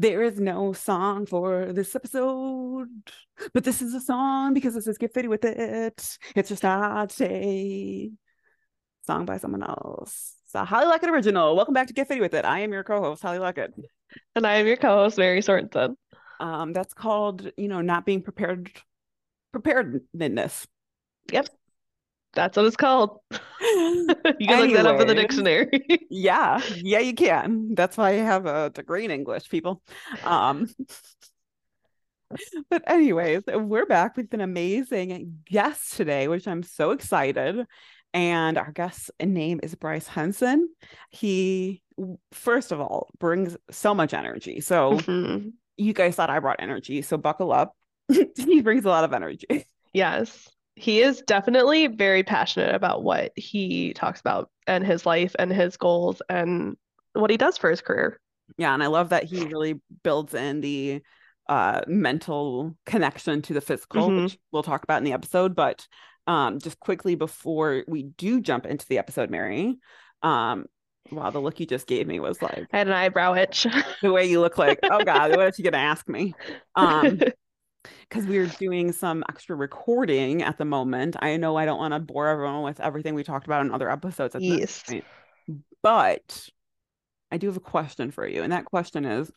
There is no song for this episode, but this is a song because this is Get Fitty with It. It's just not a song by someone else. It's a Holly Luckett original. Welcome back to Get Fitty with It. I am your co-host, Holly Luckett. And I am your co-host, Mary Sorensen. Um, that's called, you know, not being prepared preparedness. Yep. That's what it's called. you can look that up in the dictionary. yeah, yeah, you can. That's why I have a degree in English, people. Um, but anyways, we're back with an amazing guest today, which I'm so excited. And our guest's name is Bryce Henson. He, first of all, brings so much energy. So mm-hmm. you guys thought I brought energy, so buckle up. he brings a lot of energy. Yes he is definitely very passionate about what he talks about and his life and his goals and what he does for his career. Yeah, and I love that he really builds in the uh mental connection to the physical, mm-hmm. which we'll talk about in the episode. But um just quickly before we do jump into the episode, Mary, um Wow, the look you just gave me was like I had an eyebrow itch. the way you look like, oh God, what are you gonna ask me? Um because we're doing some extra recording at the moment. I know I don't want to bore everyone with everything we talked about in other episodes at yes. this point, but I do have a question for you, and that question is,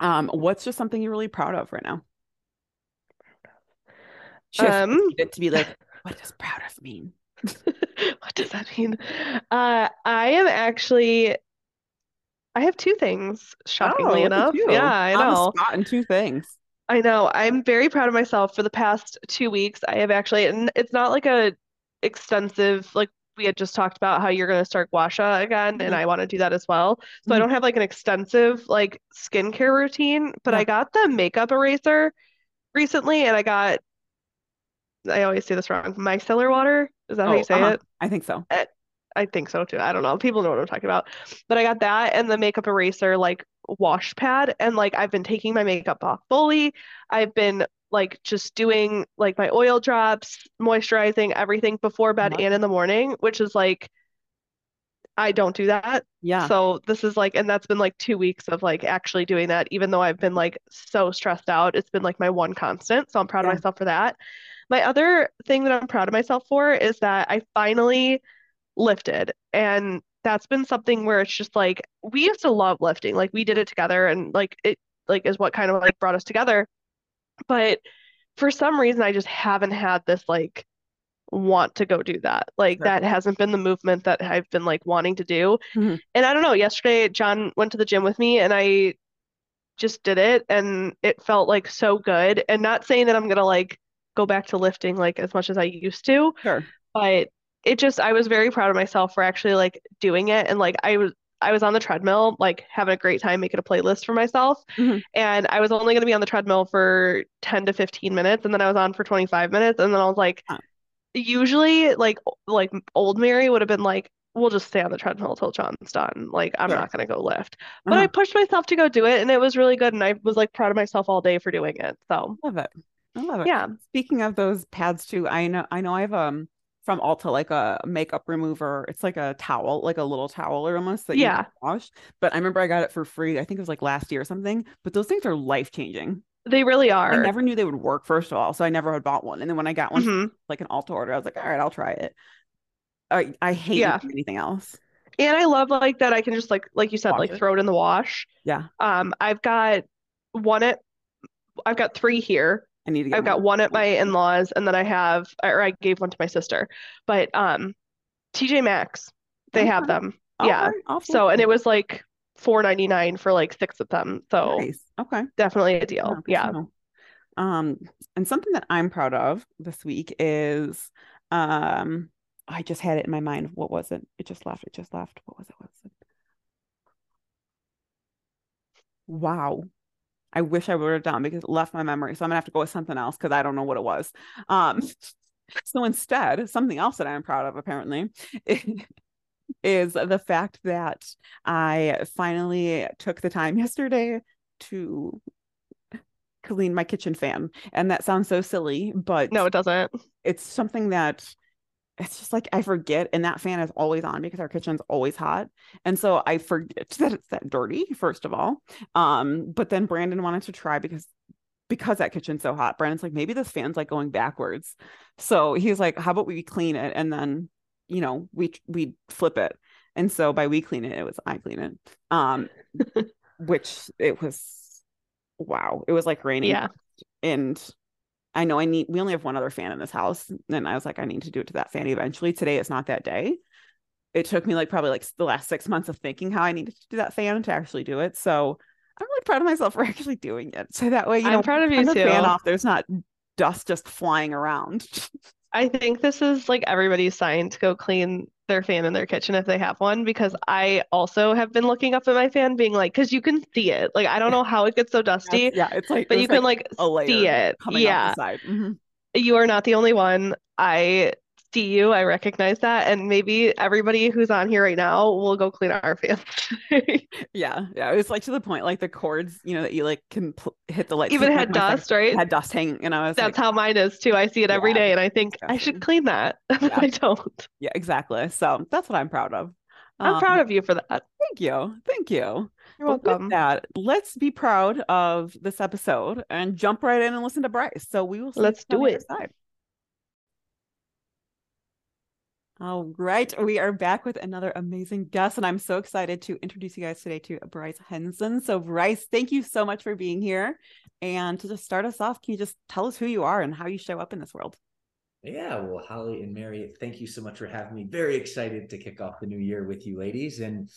um, what's just something you're really proud of right now? Just um, to be like, what does proud of mean? what does that mean? Uh, I am actually I have two things, shockingly oh, enough. Yeah, I know. spot in two things. I know. I'm very proud of myself for the past two weeks. I have actually, and it's not like a extensive, like we had just talked about how you're going to start guasha again, mm-hmm. and I want to do that as well. So mm-hmm. I don't have like an extensive like skincare routine, but yeah. I got the makeup eraser recently, and I got, I always say this wrong, micellar water. Is that oh, how you say uh-huh. it? I think so. Eh, I think so too. I don't know. People know what I'm talking about. But I got that and the makeup eraser like wash pad and like I've been taking my makeup off fully. I've been like just doing like my oil drops, moisturizing everything before bed and in the morning, which is like I don't do that. Yeah. So this is like and that's been like 2 weeks of like actually doing that even though I've been like so stressed out. It's been like my one constant. So I'm proud yeah. of myself for that. My other thing that I'm proud of myself for is that I finally lifted and that's been something where it's just like we used to love lifting like we did it together and like it like is what kind of like brought us together. But for some reason i just haven't had this like want to go do that. Like that hasn't been the movement that i've been like wanting to do. Mm-hmm. and i don't know yesterday john went to the gym with me and i just did it and it felt like so good. And not saying that i'm gonna like go back to lifting like as much as i used to sure. but it just I was very proud of myself for actually like doing it and like I was I was on the treadmill like having a great time making a playlist for myself mm-hmm. and I was only going to be on the treadmill for 10 to 15 minutes and then I was on for 25 minutes and then I was like huh. usually like like old Mary would have been like we'll just stay on the treadmill until John's done. Like I'm yeah. not gonna go lift. But uh-huh. I pushed myself to go do it and it was really good and I was like proud of myself all day for doing it. So love it. I love it. Yeah. Speaking of those pads too, I know I know I have um from Ulta like a makeup remover. It's like a towel, like a little towel or almost that yeah. you wash. But I remember I got it for free. I think it was like last year or something. But those things are life changing. They really are. I never knew they would work, first of all. So I never had bought one. And then when I got one, mm-hmm. like an Ulta order, I was like, all right, I'll try it. I, I hate yeah. anything else. And I love like that I can just like like you said, wash like it. throw it in the wash. Yeah. Um, I've got one at I've got three here I need to get I've got one at my in-laws and then I have or I gave one to my sister. But um TJ Maxx, they okay. have them. Yeah. So and it was like four ninety nine for like six of them. So nice. okay. Definitely a deal. Yeah. yeah. Um and something that I'm proud of this week is um I just had it in my mind. What was it? It just left. It just left. What was it? What was it? Wow. I wish I would have done because it left my memory. So I'm gonna have to go with something else because I don't know what it was. Um, so instead, something else that I'm proud of apparently is the fact that I finally took the time yesterday to clean my kitchen fan. And that sounds so silly, but no, it doesn't. It's something that it's just like I forget, and that fan is always on because our kitchen's always hot, and so I forget that it's that dirty. First of all, um, but then Brandon wanted to try because because that kitchen's so hot. Brandon's like, maybe this fan's like going backwards, so he's like, how about we clean it and then you know we we flip it, and so by we clean it, it was I clean it, um, which it was wow, it was like raining, Yeah. and I know I need, we only have one other fan in this house. And I was like, I need to do it to that fan eventually. Today is not that day. It took me like probably like the last six months of thinking how I needed to do that fan to actually do it. So I'm really proud of myself for actually doing it. So that way, you I'm know, proud of you the fan off, there's not dust just flying around. I think this is like everybody's sign to go clean their fan in their kitchen if they have one, because I also have been looking up at my fan being like, because you can see it. Like, I don't know how it gets so dusty, yeah, it's like, but you can like like a layer see it. coming Yeah. off the side. Mhm. You are not the only one. I see you. I recognize that. And maybe everybody who's on here right now will go clean our fans. Yeah, yeah. It was like to the point, like the cords, you know, that you like can pl- hit the light. Even had friend dust, right? Had dust hanging, and I was That's like, how mine is too. I see it every Yeah, day and I think I should clean that. But Yeah. I don't. yeah, exactly. So that's what I'm proud of. I'm Um, proud of you for that. Thank you. Thank you. You're But welcome. that, let's be proud of this episode and jump right in and listen to Bryce. So we will see Let's do it. side. All right, we are back with another amazing guest, and I'm so excited to introduce you guys today to Bryce Henson. So, Bryce, thank you so much for being here. And to just start us off, can you just tell us who you are and how you show up in this world? Yeah, well, Holly and Mary, thank you so much for having me. Very excited to kick off the new year with you ladies. And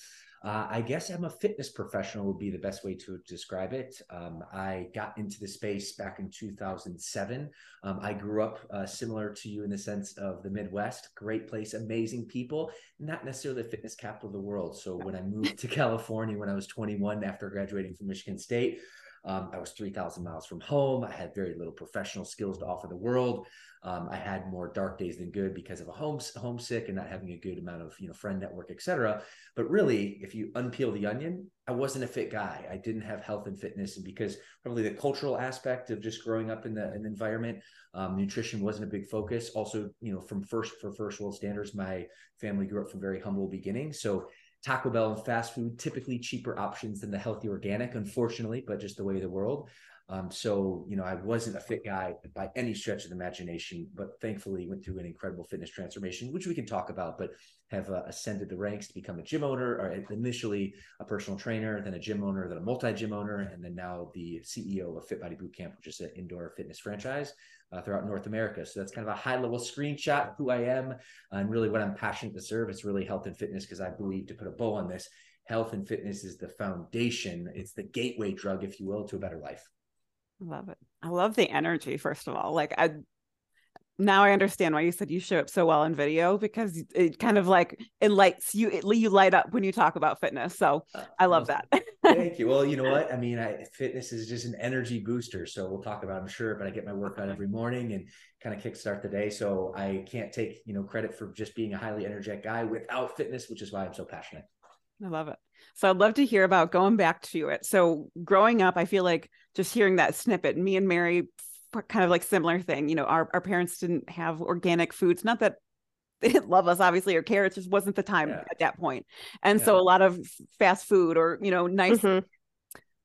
uh, I guess I'm a fitness professional, would be the best way to describe it. Um, I got into the space back in 2007. Um, I grew up uh, similar to you in the sense of the Midwest, great place, amazing people, not necessarily the fitness capital of the world. So when I moved to California when I was 21 after graduating from Michigan State, um, I was 3,000 miles from home. I had very little professional skills to offer the world. Um, I had more dark days than good because of a home homesick and not having a good amount of you know friend network, etc. But really, if you unpeel the onion, I wasn't a fit guy. I didn't have health and fitness, and because probably the cultural aspect of just growing up in the an environment, um, nutrition wasn't a big focus. Also, you know, from first for first world standards, my family grew up from very humble beginnings, so Taco Bell and fast food, typically cheaper options than the healthy organic, unfortunately, but just the way of the world. Um, so, you know, I wasn't a fit guy by any stretch of the imagination, but thankfully went through an incredible fitness transformation, which we can talk about, but have uh, ascended the ranks to become a gym owner, or initially a personal trainer, then a gym owner, then a multi gym owner, and then now the CEO of Fit Body Bootcamp, which is an indoor fitness franchise uh, throughout North America. So that's kind of a high level screenshot of who I am and really what I'm passionate to serve. It's really health and fitness because I believe to put a bow on this, health and fitness is the foundation. It's the gateway drug, if you will, to a better life. I love it. I love the energy, first of all. Like I now I understand why you said you show up so well in video because it kind of like lights you it, you light up when you talk about fitness. So Uh, I love that. Thank you. Well, you know what? I mean, I, fitness is just an energy booster. So we'll talk about, I'm sure, but I get my workout every morning and kind of kickstart the day. So I can't take, you know, credit for just being a highly energetic guy without fitness, which is why I'm so passionate. I love it. So I'd love to hear about going back to it. So growing up, I feel like just hearing that snippet, me and Mary kind of like similar thing. You know, our, our parents didn't have organic foods, not that they didn't love us obviously or care. It just wasn't the time Yeah. at that point. And so a lot of fast food or, you know, nice Mhm.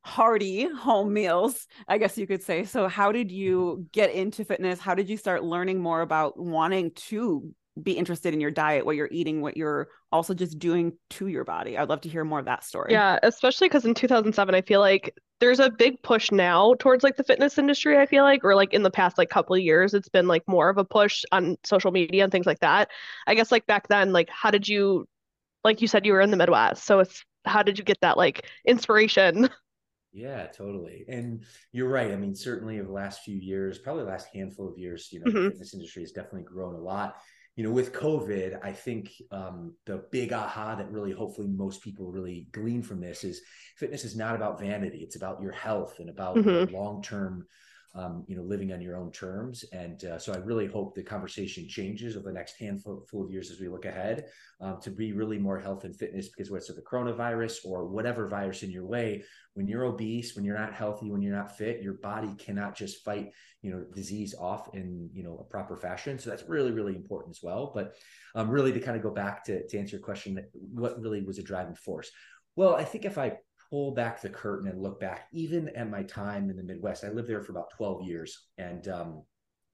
hearty home meals, I guess you could say. So, how did you get into fitness? How did you start learning more about wanting to be interested in your diet, what you're eating, what you're also just doing to your body? I'd love to hear more of that story. Yeah, especially because in 2007, I feel like there's a big push now towards like the fitness industry, I feel like, or like in the past like couple of years, it's been like more of a push on social media and things like that. I guess like back then, like how did you, like you said, you were in the Midwest, so it's how did you get that like inspiration? Yeah, totally. And you're right. I mean, certainly over the last few years, probably the last handful of years, you know, the Mhm. fitness industry has definitely grown a lot. You know, with COVID, I think um, the big aha that really hopefully most people really glean from this is fitness is not about vanity. It's about your health and about Mhm. long term um, you know, living on your own terms. And uh, so I really hope the conversation changes over the next handful of years as we look ahead um, to be really more health and fitness because whether it's the coronavirus or whatever virus in your way, when you're obese, when you're not healthy, when you're not fit, your body cannot just fight, you know, disease off in, you know, a proper fashion. So that's really, really important as well. But um, really to kind of go back to, to answer your question, what really was a driving force? Well, I think if I pull back the curtain and look back, even at my time in the Midwest, I lived there for about 12 years. And, um,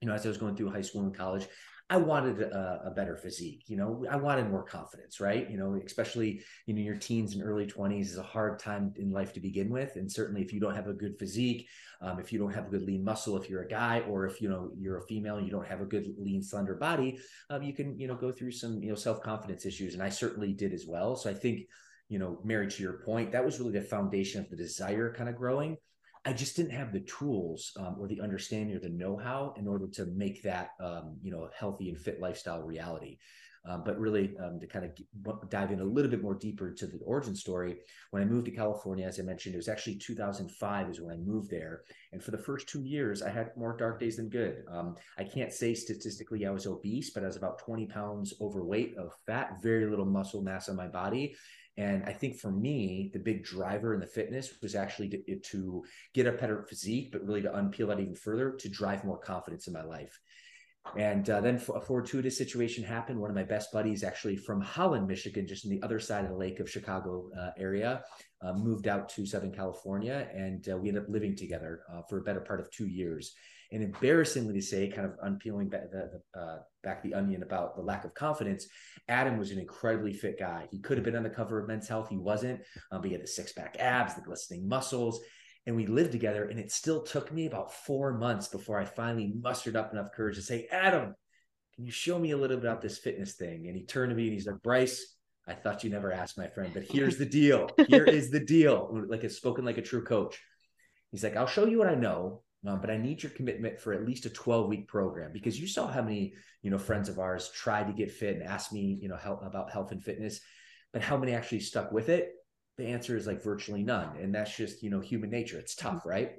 you know, as I was going through high school and college, I wanted a, a, better physique. You know, I wanted more confidence, right? You know, especially you know your teens and early twenties is a hard time in life to begin with, and certainly if you don't have a good physique, um, if you don't have a good lean muscle, if you're a guy, or if you know you're a female and you don't have a good lean slender body, um, you can you know go through some you know self confidence issues, and I certainly did as well. So I think you know, Mary, to your point, that was really the foundation of the desire kind of growing. I just didn't have the tools um, or the understanding or the know-how in order to make that, um, you know, healthy and fit lifestyle reality. Um, but really, um, to kind of dive in a little bit more deeper to the origin story, when I moved to California, as I mentioned, it was actually 2005 is when I moved there. And for the first two years, I had more dark days than good. Um, I can't say statistically I was obese, but I was about 20 pounds overweight of fat, very little muscle mass on my body. And I think for me, the big driver in the fitness was actually to, to get a better physique, but really to unpeel that even further to drive more confidence in my life. And uh, then a fortuitous situation happened. One of my best buddies, actually from Holland, Michigan, just on the other side of the lake of Chicago uh, area, uh, moved out to Southern California, and uh, we ended up living together uh, for a better part of two years. And embarrassingly to say, kind of unpeeling back the, the uh, back the onion about the lack of confidence, Adam was an incredibly fit guy. He could have been on the cover of Men's Health. He wasn't, um, but he had the six pack abs, the glistening muscles. And we lived together. And it still took me about four months before I finally mustered up enough courage to say, Adam, can you show me a little bit about this fitness thing? And he turned to me and he's like, Bryce, I thought you never asked my friend, but here's the deal. Here is the deal. Like it's spoken like a true coach. He's like, I'll show you what I know, um, but I need your commitment for at least a 12 week program because you saw how many, you know, friends of ours tried to get fit and asked me, you know, how, about health and fitness, but how many actually stuck with it? The answer is like virtually none. And that's just, you know, human nature. It's tough, right?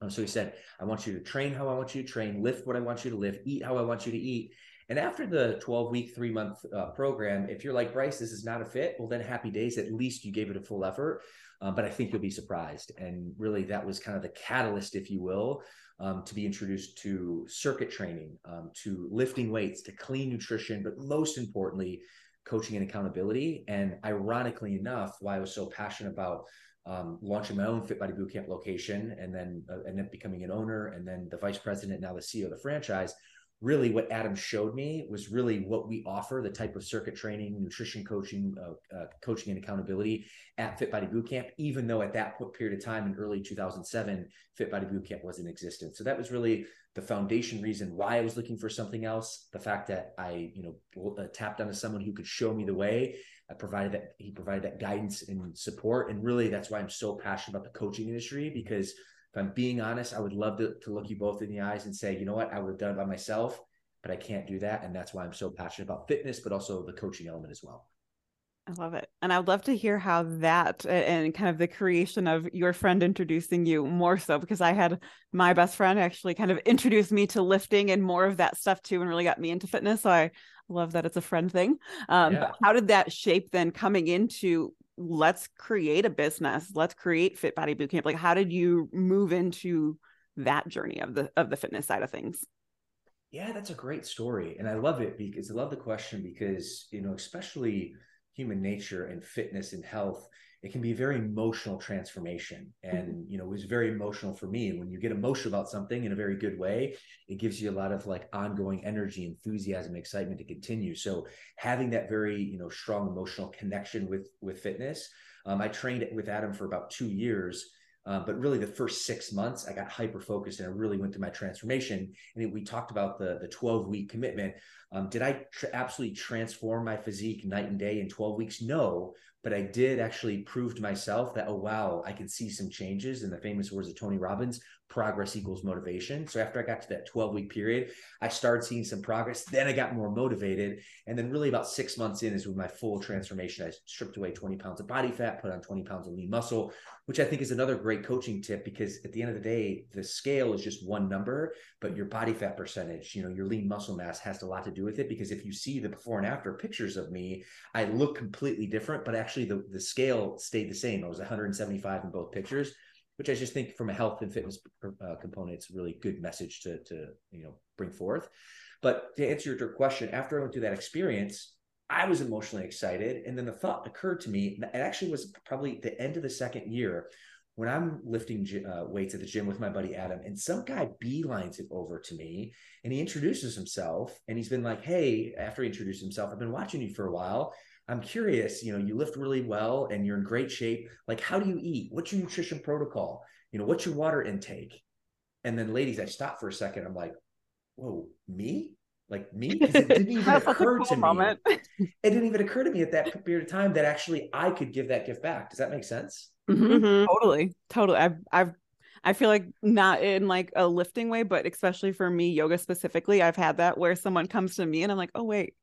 Um, so he said, I want you to train how I want you to train, lift what I want you to lift, eat how I want you to eat. And after the 12 week, three month uh, program, if you're like, Bryce, this is not a fit, well, then happy days. At least you gave it a full effort. Um, but I think you'll be surprised. And really, that was kind of the catalyst, if you will, um, to be introduced to circuit training, um, to lifting weights, to clean nutrition, but most importantly, coaching and accountability. And ironically enough, why I was so passionate about um, launching my own Fit Body Bootcamp location and then uh, and then becoming an owner and then the vice president, now the CEO of the franchise really what Adam showed me was really what we offer the type of circuit training, nutrition coaching, uh, uh, coaching and accountability at Fit Body Bootcamp, even though at that period of time in early 2007, Fit Body Bootcamp was in existence. So that was really the foundation reason why I was looking for something else. The fact that I, you know, uh, tapped onto someone who could show me the way. I provided that he provided that guidance and support. And really that's why I'm so passionate about the coaching industry because if I'm being honest, I would love to, to look you both in the eyes and say, you know what, I would have done it by myself, but I can't do that. And that's why I'm so passionate about fitness, but also the coaching element as well. I love it. And I'd love to hear how that and kind of the creation of your friend introducing you more so because I had my best friend actually kind of introduced me to lifting and more of that stuff too and really got me into fitness. So I love that it's a friend thing. Um, yeah. But how did that shape then coming into let's create a business let's create fit body bootcamp like how did you move into that journey of the of the fitness side of things? Yeah that's a great story and i love it because i love the question because you know especially human nature and fitness and health it can be a very emotional transformation. And mm-hmm. you know it was very emotional for me. And when you get emotional about something in a very good way it gives you a lot of like ongoing energy enthusiasm excitement to continue. So having that very you know strong emotional connection with with fitness um, i trained with adam for about two years uh, but really the first six months i got hyper focused and i really went through my transformation. And we talked about the the 12 week commitment. Um, did i tr- absolutely transform my physique night and day in 12 weeks? No but I did actually prove to myself that, oh, wow, I can see some changes in the famous words of Tony Robbins progress equals motivation. So after I got to that 12 week period, I started seeing some progress. Then I got more motivated. And then really about six months in is with my full transformation. I stripped away 20 pounds of body fat, put on 20 pounds of lean muscle, which I think is another great coaching tip because at the end of the day, the scale is just one number, but your body fat percentage, you know, your lean muscle mass has a lot to do with it. Because if you see the before and after pictures of me, I look completely different, but actually the, the scale stayed the same. I was 175 in both pictures which I just think from a health and fitness uh, component, it's a really good message to to you know bring forth. But to answer your question, after I went through that experience, I was emotionally excited, and then the thought occurred to me. It actually was probably the end of the second year when I'm lifting uh, weights at the gym with my buddy Adam, and some guy beelines it over to me, and he introduces himself, and he's been like, "Hey," after he introduced himself, I've been watching you for a while. I'm curious, you know, you lift really well and you're in great shape. Like, how do you eat? What's your nutrition protocol? You know, what's your water intake? And then, ladies, I stop for a second. I'm like, whoa, me? Like me? Because it didn't even occur cool to moment. me. It didn't even occur to me at that period of time that actually I could give that gift back. Does that make sense? Mm-hmm. Mm-hmm. Totally. Totally. I've, I've, I feel like not in like a lifting way, but especially for me, yoga specifically, I've had that where someone comes to me and I'm like, oh, wait,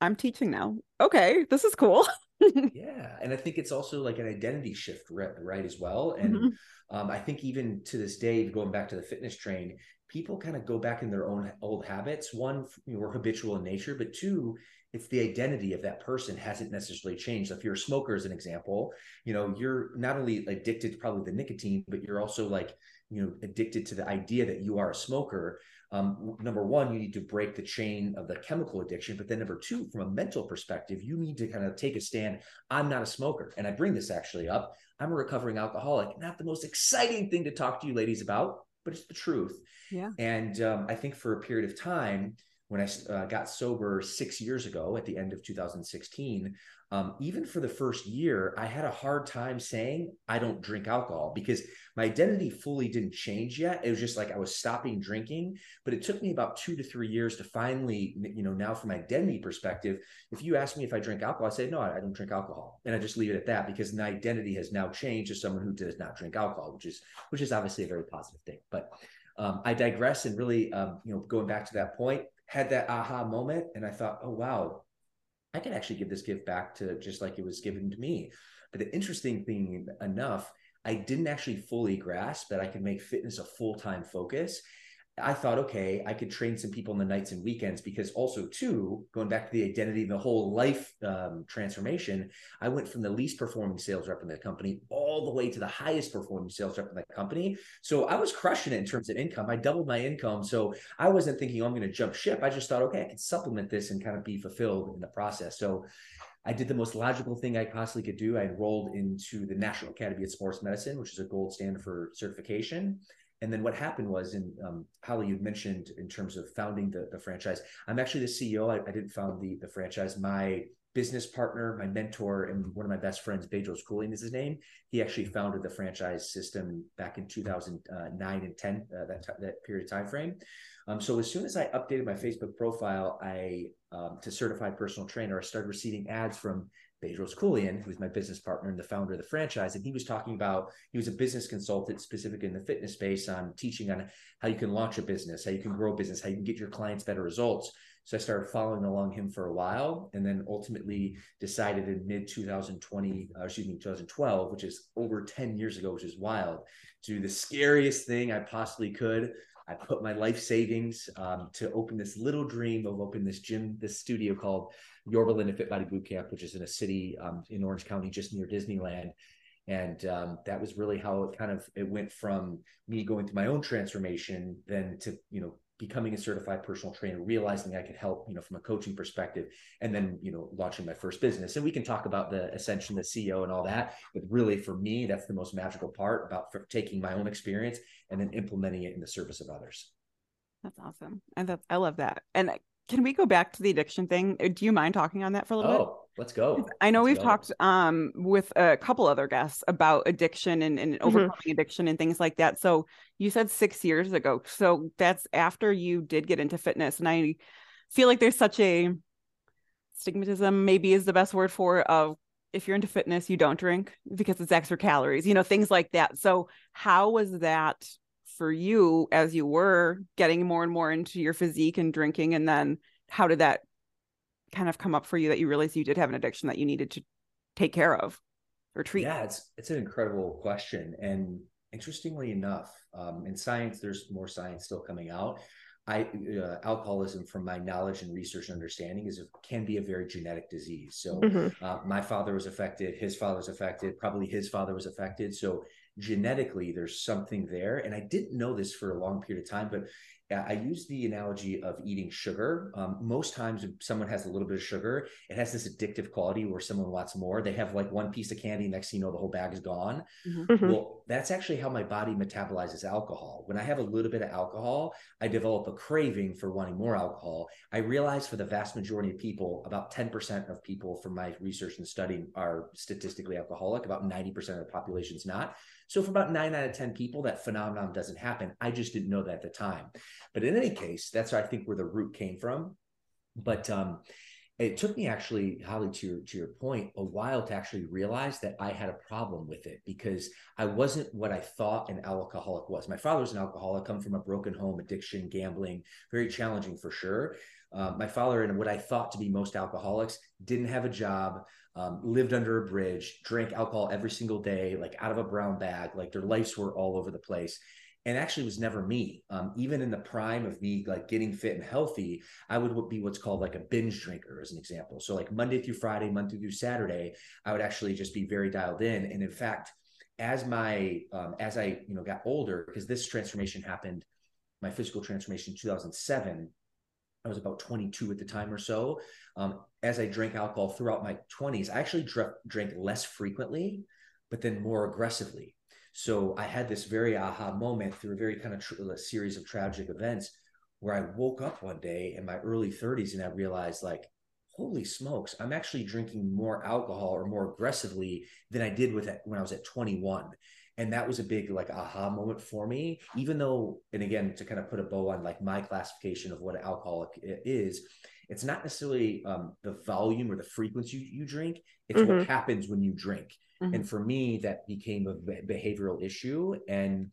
I'm teaching now. Okay, this is cool. yeah, and I think it's also like an identity shift, right, right as well. And mm-hmm. um, I think even to this day, going back to the fitness train, people kind of go back in their own old habits. One, you know, we're habitual in nature, but two, it's the identity of that person hasn't necessarily changed. If you're a smoker, as an example, you know, you're not only addicted to probably the nicotine, but you're also like, you know, addicted to the idea that you are a smoker um, number one, you need to break the chain of the chemical addiction. But then number two, from a mental perspective, you need to kind of take a stand. I'm not a smoker. And I bring this actually up. I'm a recovering alcoholic. Not the most exciting thing to talk to you ladies about, but it's the truth. Yeah. And um, I think for a period of time, when I uh, got sober six years ago at the end of 2016, um, even for the first year, I had a hard time saying I don't drink alcohol because my identity fully didn't change yet. It was just like I was stopping drinking, but it took me about two to three years to finally, you know, now from identity perspective, if you ask me if I drink alcohol, I say no, I don't drink alcohol, and I just leave it at that because my identity has now changed to someone who does not drink alcohol, which is which is obviously a very positive thing. But um, I digress and really, um, you know, going back to that point, had that aha moment, and I thought, oh wow, I can actually give this gift back to just like it was given to me. But the interesting thing enough, I didn't actually fully grasp that I could make fitness a full time focus. I thought, okay, I could train some people in the nights and weekends because also too, going back to the identity, the whole life um, transformation, I went from the least performing sales rep in the company all the way to the highest performing sales rep in the company. So I was crushing it in terms of income. I doubled my income. So I wasn't thinking, oh, I'm going to jump ship. I just thought, okay, I can supplement this and kind of be fulfilled in the process. So I did the most logical thing I possibly could do. I enrolled into the National Academy of Sports Medicine, which is a gold standard for certification and then what happened was, and um, Holly, you mentioned in terms of founding the, the franchise. I'm actually the CEO. I, I didn't found the the franchise. My business partner, my mentor, and one of my best friends, Bedros Keuilian is his name. He actually founded the franchise system back in 2009 and 10, uh, that, t- that period of time frame. Um, so as soon as I updated my Facebook profile, I um, to certified personal trainer, I started receiving ads from Bedros Keuilian, who's my business partner and the founder of the franchise, and he was talking about he was a business consultant specific in the fitness space on teaching on how you can launch a business, how you can grow a business, how you can get your clients better results. So I started following along him for a while, and then ultimately decided in mid 2020, uh, excuse me, 2012, which is over 10 years ago, which is wild, to do the scariest thing I possibly could. I put my life savings um, to open this little dream of opening this gym, this studio called Yorba Linda Fit Body Boot Camp, which is in a city um, in Orange County, just near Disneyland. And um, that was really how it kind of it went from me going through my own transformation, then to you know becoming a certified personal trainer, realizing I could help, you know, from a coaching perspective, and then, you know, launching my first business. And we can talk about the ascension, the CEO and all that. But really for me, that's the most magical part about taking my own experience and then implementing it in the service of others. That's awesome. And that's, I love that. And can we go back to the addiction thing? Uh, do you mind talking on that for a little oh, bit? Oh, let's go. I know let's we've go. talked um, with a couple other guests about addiction and, and mm-hmm. overcoming mm-hmm. addiction and things like that. So you said six years ago. So that's after you did get into fitness. And I feel like there's such a stigmatism, maybe is the best word for it, of if you're into fitness, you don't drink because it's extra calories, you know, things like that. So how was that for you as you were getting more and more into your physique and drinking and then how did that kind of come up for you that you realized you did have an addiction that you needed to take care of or treat yeah it's it's an incredible question and interestingly enough um, in science there's more science still coming out I uh, alcoholism, from my knowledge and research and understanding, is can be a very genetic disease. So mm-hmm. uh, my father was affected, his father was affected, probably his father was affected. So genetically, there's something there, and I didn't know this for a long period of time, but I use the analogy of eating sugar. Um, most times, if someone has a little bit of sugar, it has this addictive quality where someone wants more. They have like one piece of candy, next thing you know, the whole bag is gone. Mm-hmm. mm-hmm. Well, that's actually how my body metabolizes alcohol. When I have a little bit of alcohol, I develop a craving for wanting more alcohol. I realize for the vast majority of people, about 10% of people from my research and studying are statistically alcoholic, about 90% of the population is not. So for about nine out of 10 people, that phenomenon doesn't happen. I just didn't know that at the time. But in any case, that's I think where the root came from. But um, it took me actually, Holly, to your to your point, a while to actually realize that I had a problem with it because I wasn't what I thought an alcoholic was. My father was an alcoholic, come from a broken home, addiction, gambling, very challenging for sure. Um, my father and what I thought to be most alcoholics didn't have a job, um, lived under a bridge, drank alcohol every single day, like out of a brown bag, like their lives were all over the place. And actually was never me. Um, even in the prime of me like getting fit and healthy, I would be what's called like a binge drinker, as an example. So like Monday through Friday, Monday through Saturday, I would actually just be very dialed in. And in fact, as my um, as I you know got older, because this transformation happened, my physical transformation in 2007 I was about 22 at the time or so. Um, as I drank alcohol throughout my 20s, I actually dr- drank less frequently, but then more aggressively. So I had this very aha moment through a very kind of tr- series of tragic events where I woke up one day in my early 30s and I realized, like, holy smokes, I'm actually drinking more alcohol or more aggressively than I did with it when I was at 21 and that was a big like aha moment for me even though and again to kind of put a bow on like my classification of what an alcoholic is it's not necessarily um, the volume or the frequency you, you drink it's mm-hmm. what happens when you drink mm-hmm. and for me that became a behavioral issue and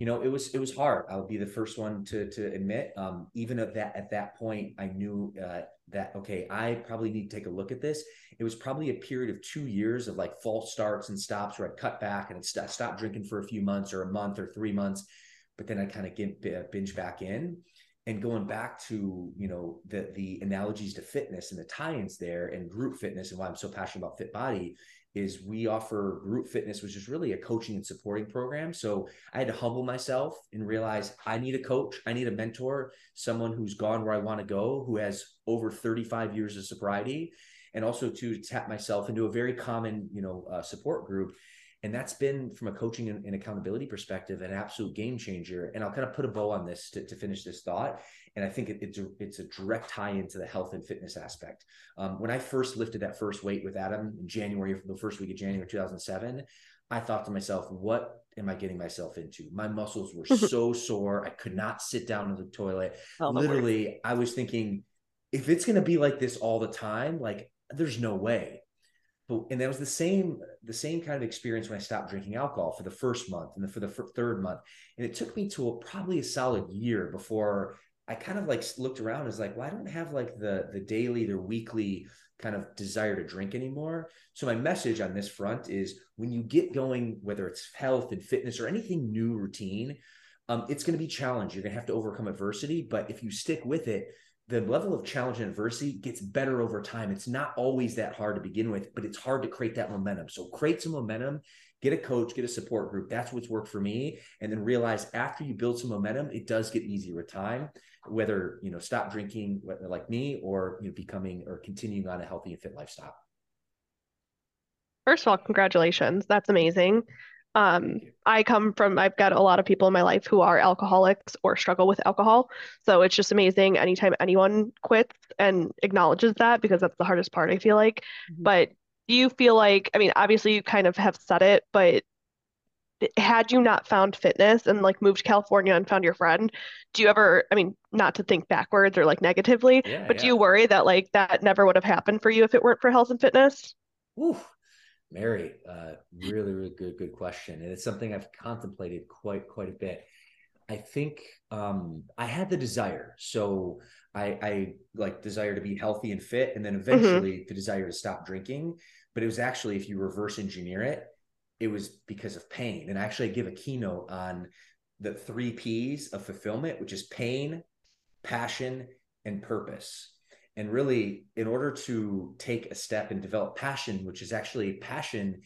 you know it was it was hard. I'll be the first one to to admit um, even at that at that point i knew uh, that okay i probably need to take a look at this. It was probably a period of two years of like false starts and stops where i cut back and i st- stopped drinking for a few months or a month or three months but then i kind of get binge back in. And going back to you know the the analogies to fitness and the tie-ins there and group fitness and why i'm so passionate about fit body is we offer group fitness which is really a coaching and supporting program. So i had to humble myself and realize i need a coach i need a mentor someone who's gone where i want to go who has over 35 years of sobriety and also to tap myself into a very common you know uh, support group. And that's been from a coaching and, and, accountability perspective an absolute game changer. And i'll kind of put a bow on this to, to finish this thought and i think it, it's a it's a direct tie into the health and fitness aspect. Um, when i first lifted that first weight with adam in january the first week of january 2007 i thought to myself what am i getting myself into? My muscles were so sore. I could not sit down in the toilet. Oh, literally i was thinking if it's going to be like this all the time like there's no way. But and that was the same the same kind of experience when I stopped drinking alcohol for the first month and then for the f- third month, and it took me to a, probably a solid year before I kind of like looked around as like, well, I don't have like the the daily the weekly kind of desire to drink anymore. So my message on this front is when you get going, whether it's health and fitness or anything new routine, um, it's going to be challenge. You're going to have to overcome adversity, but if you stick with it, the level of challenge and adversity gets better over time. It's not always that hard to begin with, but it's hard to create that momentum. So create some momentum, get a coach, get a support group. That's what's worked for me. And then realize after you build some momentum, it does get easier with time, whether, you know, stop drinking like me or, you know, becoming or continuing on a healthy and fit lifestyle. First of all, congratulations. That's amazing. Um, I come from, I've got a lot of people in my life who are alcoholics or struggle with alcohol. So it's just amazing anytime anyone quits and acknowledges that because that's the hardest part, I feel like. Mm-hmm. But do you feel like, I mean, obviously you kind of have said it, but had you not found fitness and like moved to California and found your friend, do you ever, I mean, not to think backwards or like negatively, yeah, but yeah. do you worry that like that never would have happened for you if it weren't for health and fitness? Mary, uh, really, really good, good question, and it's something I've contemplated quite, quite a bit. I think um, I had the desire. So I, I like desire to be healthy and fit, and then mm-hmm. eventually mm-hmm. the desire to stop drinking. But it was actually, if you reverse engineer it, it was because of pain. And actually, I give a keynote on the three P's of fulfillment, which is pain, passion, and purpose. And really, in order to take a step and develop passion, which is actually passion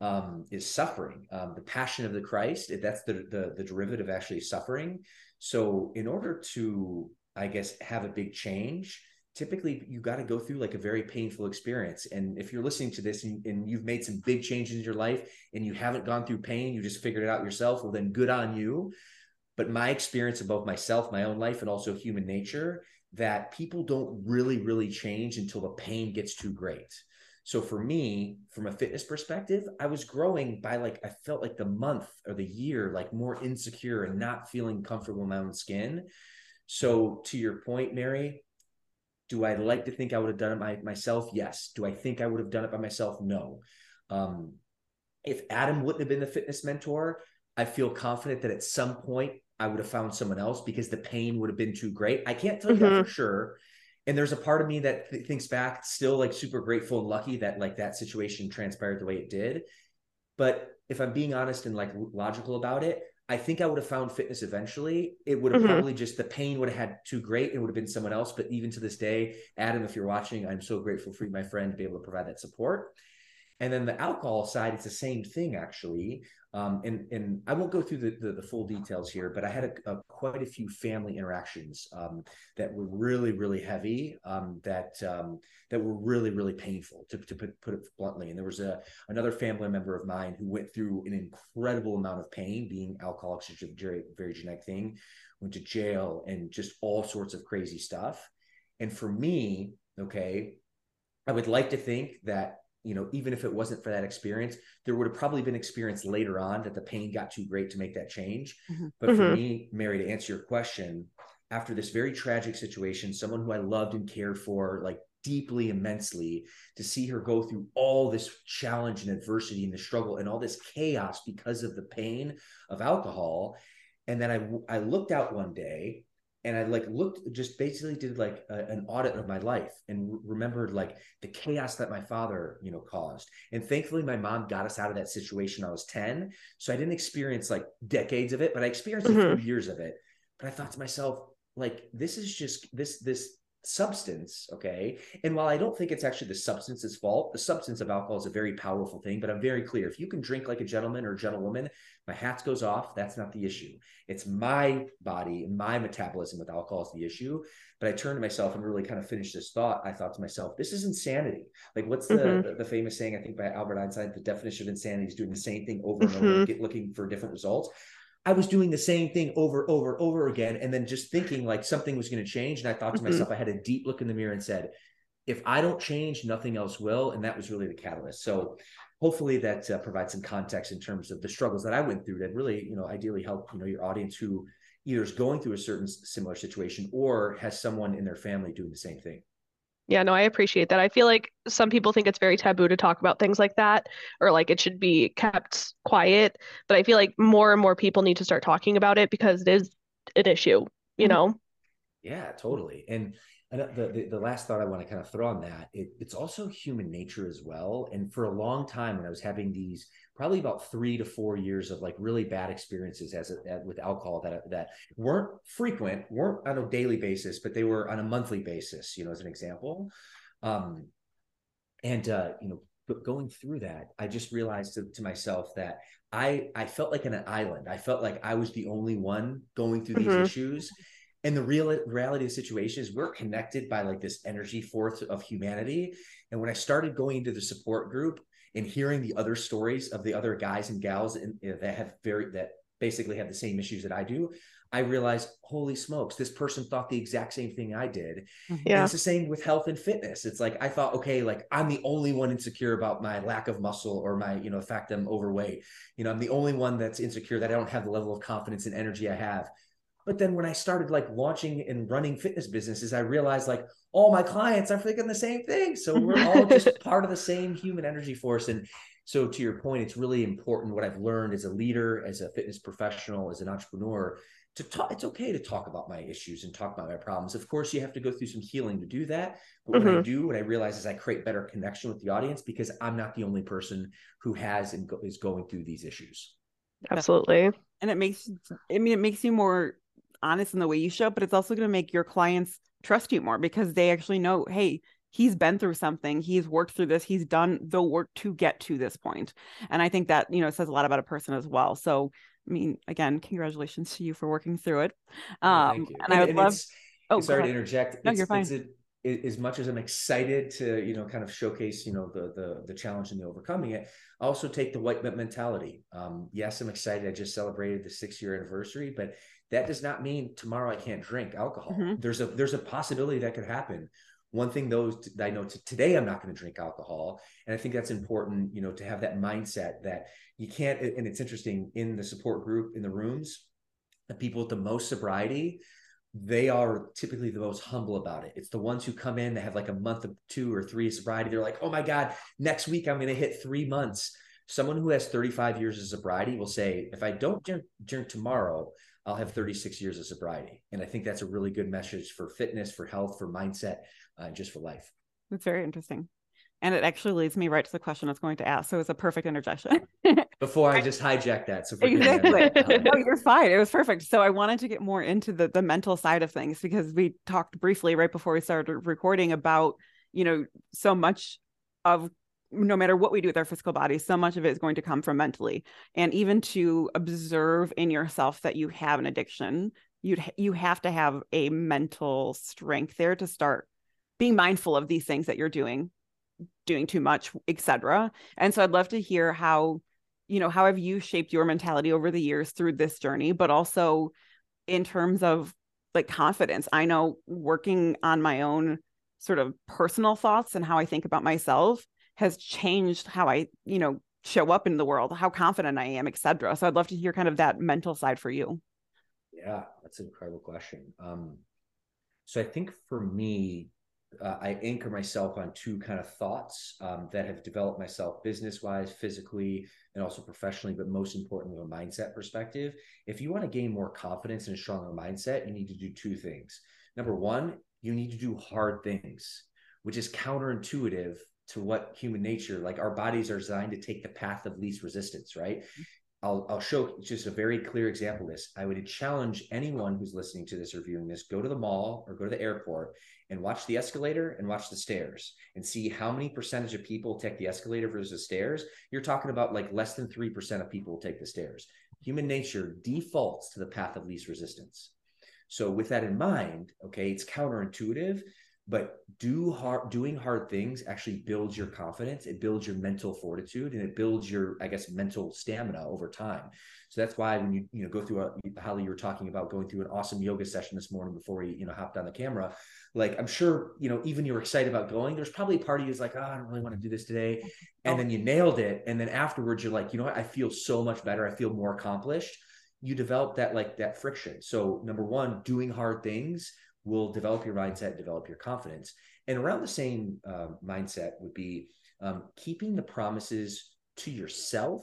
um, is suffering. Um, the passion of the Christ, that's the, the the derivative actually suffering. So, in order to, I guess, have a big change, typically you got to go through like a very painful experience. And if you're listening to this and, and, you've made some big changes in your life and you haven't gone through pain, you just figured it out yourself, well, then good on you. But my experience of both myself, my own life, and also human nature, that people don't really, really change until the pain gets too great. So for me, from a fitness perspective, I was growing by like I felt like the month or the year like more insecure and not feeling comfortable in my own skin. So to your point, Mary, do I like to think I would have done it by myself? Yes. Do I think I would have done it by myself? No. Um, if Adam wouldn't have been the fitness mentor, I feel confident that at some point I would have found someone else because the pain would have been too great. I can't tell mm-hmm. you that for sure and there's a part of me that th- thinks back still like super grateful and lucky that like that situation transpired the way it did but if i'm being honest and like logical about it i think i would have found fitness eventually. It would have mm-hmm. probably just the pain would have had too great. It would have been someone else. But even to this day adam if you're watching i'm so grateful for you my friend to be able to provide that support and then the alcohol side, it's the same thing actually. Um, and and I won't go through the, the, the full details here, but I had a, a quite a few family interactions um, that were really really heavy, um, that um, that were really really painful to, to put, put it bluntly. And there was a another family member of mine who went through an incredible amount of pain, being alcoholics is a very very genetic thing, went to jail and just all sorts of crazy stuff. And for me, okay, I would like to think that you know, even if it wasn't for that experience, there would have probably been experience later on that the pain got too great to make that change. Mm-hmm. But mm-hmm. for me, Mary, to answer your question, after this very tragic situation, someone who I loved and cared for, like deeply, immensely, to see her go through all this challenge and adversity and the struggle and all this chaos because of the pain of alcohol. And then I, I looked out one day and I like looked just basically did like a, an audit of my life and re- remembered like the chaos that my father you know caused. And thankfully my mom got us out of that situation I was 10 so I didn't experience like decades of it but I experienced mm-hmm. a few years of it. But I thought to myself like this is just this this substance okay? And while i don't think it's actually the substance's fault the substance of alcohol is a very powerful thing but i'm very clear if you can drink like a gentleman or a gentlewoman my hat goes off that's not the issue. It's my body and my metabolism with alcohol is the issue but i turned to myself and really kind of finished this thought. I thought to myself this is insanity. Like what's the mm-hmm. the, the, famous saying i think by albert einstein the definition of insanity is doing the same thing over and mm-hmm. over get, looking for different results I was doing the same thing over, over, over again, and then just thinking like something was going to change. And I thought to mm-hmm. myself, I had a deep look in the mirror and said, if I don't change, nothing else will. And that was really the catalyst. So hopefully that uh, provides some context in terms of the struggles that I went through that really, you know, ideally help, you know, your audience who either is going through a certain similar situation or has someone in their family doing the same thing. Yeah, no, I appreciate that. I feel like some people think it's very taboo to talk about things like that or like it should be kept quiet. But I feel like more and more people need to start talking about it because it is an issue, you mm-hmm. know? Yeah, totally. And the, the, the last thought I want to kind of throw on that, it, it's also human nature as well. And for a long time, when I was having these probably about three to four years of like really bad experiences as, a, with alcohol that that weren't frequent, weren't on a daily basis, but they were on a monthly basis. You know, as an example, um, and uh, you know, going through that, I just realized to, to myself that I I felt like an island. I felt like I was the only one going through these mm-hmm. issues and the real reality of the situation is we're connected by like this energy force of humanity. And when i started going into the support group and hearing the other stories of the other guys and gals in, that have very that basically have the same issues that i do i realized holy smokes this person thought the exact same thing i did. Mm-hmm. Yeah. and it's the same with health and fitness. It's like i thought okay like i'm the only one insecure about my lack of muscle or my you know the fact i'm overweight. You know i'm the only one that's insecure that i don't have the level of confidence and energy i have but then when I started like launching and running fitness businesses, I realized like all my clients are thinking the same thing. So we're all just part of the same human energy force. And so to your point, it's really important what I've learned as a leader, as a fitness professional, as an entrepreneur to talk it's okay to talk about my issues and talk about my problems of course you have to go through some healing to do that but mm-hmm. what i mm-hmm. do what i realize is i create better connection with the audience because i'm not the only person who has and go, is going through these issues absolutely and it makes i mean it makes you more honest in the way you show up but it's also going to make your clients trust you more because they actually know hey he's been through something he's worked through this he's done the work to get to this point. And i think that you know says a lot about a person as well. So i mean again congratulations to you for working through it. Um and, and, i would and love oh sorry to interject. No you're fine. as much as i'm excited to you know kind of showcase you know the the the challenge and the overcoming it I also take the white mentality. Um yes i'm excited. I just celebrated the six year anniversary but that does not mean tomorrow i can't drink alcohol mm-hmm. there's a there's a possibility that could happen one thing those I know today I'm not going to drink alcohol, and I think that's important. You know, to have that mindset that you can't. And it's interesting in the support group in the rooms, the people with the most sobriety, they are typically the most humble about it. It's the ones who come in that have like a month of two or three sobriety. They're like, oh my god, next week I'm going to hit three months. Someone who has 35 years of sobriety will say, if I don't drink, drink tomorrow, I'll have 36 years of sobriety. And I think that's a really good message for fitness, for health, for mindset uh, just for life. That's very interesting. And it actually leads me right to the question I was going to ask. So it's a perfect interjection. Before I just hijack that. So exactly. no, you're fine. It was perfect. So I wanted to get more into the the mental side of things because we talked briefly right before we started recording about, you know, so much of no matter what we do with our physical body, so much of it is going to come from mentally. And even to observe in yourself that you have an addiction, you'd you have to have a mental strength there to start being mindful of these things that you're doing doing too much etc and so i'd love to hear how you know how have you shaped your mentality over the years through this journey but also in terms of like confidence i know working on my own sort of personal thoughts and how i think about myself has changed how i you know show up in the world how confident i am etc so i'd love to hear kind of that mental side for you yeah that's an incredible question um so i think for me uh, I anchor myself on two kind of thoughts um, that have developed myself business wise, physically, and also professionally, but most importantly, a mindset perspective. If you want to gain more confidence and a stronger mindset, you need to do two things. Number one, you need to do hard things, which is counterintuitive to what human nature, like our bodies are designed to take the path of least resistance, right? Mm-hmm. I'll, I'll show just a very clear example of this. I would challenge anyone who's listening to this or viewing this, go to the mall or go to the airport and watch the escalator and watch the stairs and see how many percentage of people take the escalator versus the stairs. You're talking about like less than 3% of people take the stairs. Human nature defaults to the path of least resistance. So with that in mind, okay, it's counterintuitive, but do hard doing hard things actually builds your confidence it builds your mental fortitude and it builds your i guess mental stamina over time. So that's why when you you know go through a holly you were talking about going through an awesome yoga session this morning before we you know hopped on the camera. Like i'm sure you know even you're excited about going there's probably a part of you is like oh, i don't really want to do this today. Oh. And oh. then you nailed it and then afterwards you're like you know what? I feel so much better i feel more accomplished. You develop that like that friction. So number one doing hard things will develop your mindset, develop your confidence. And around the same uh, mindset would be um, keeping the promises to yourself,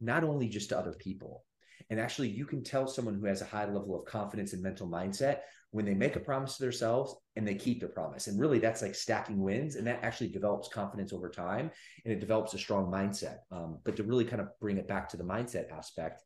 not only just to other people. And actually, you can tell someone who has a high level of confidence and mental mindset when they make a promise to themselves and they keep their promise. And really, that's like stacking wins. And that actually develops confidence over time and it develops a strong mindset. Um, but to really kind of bring it back to the mindset aspect,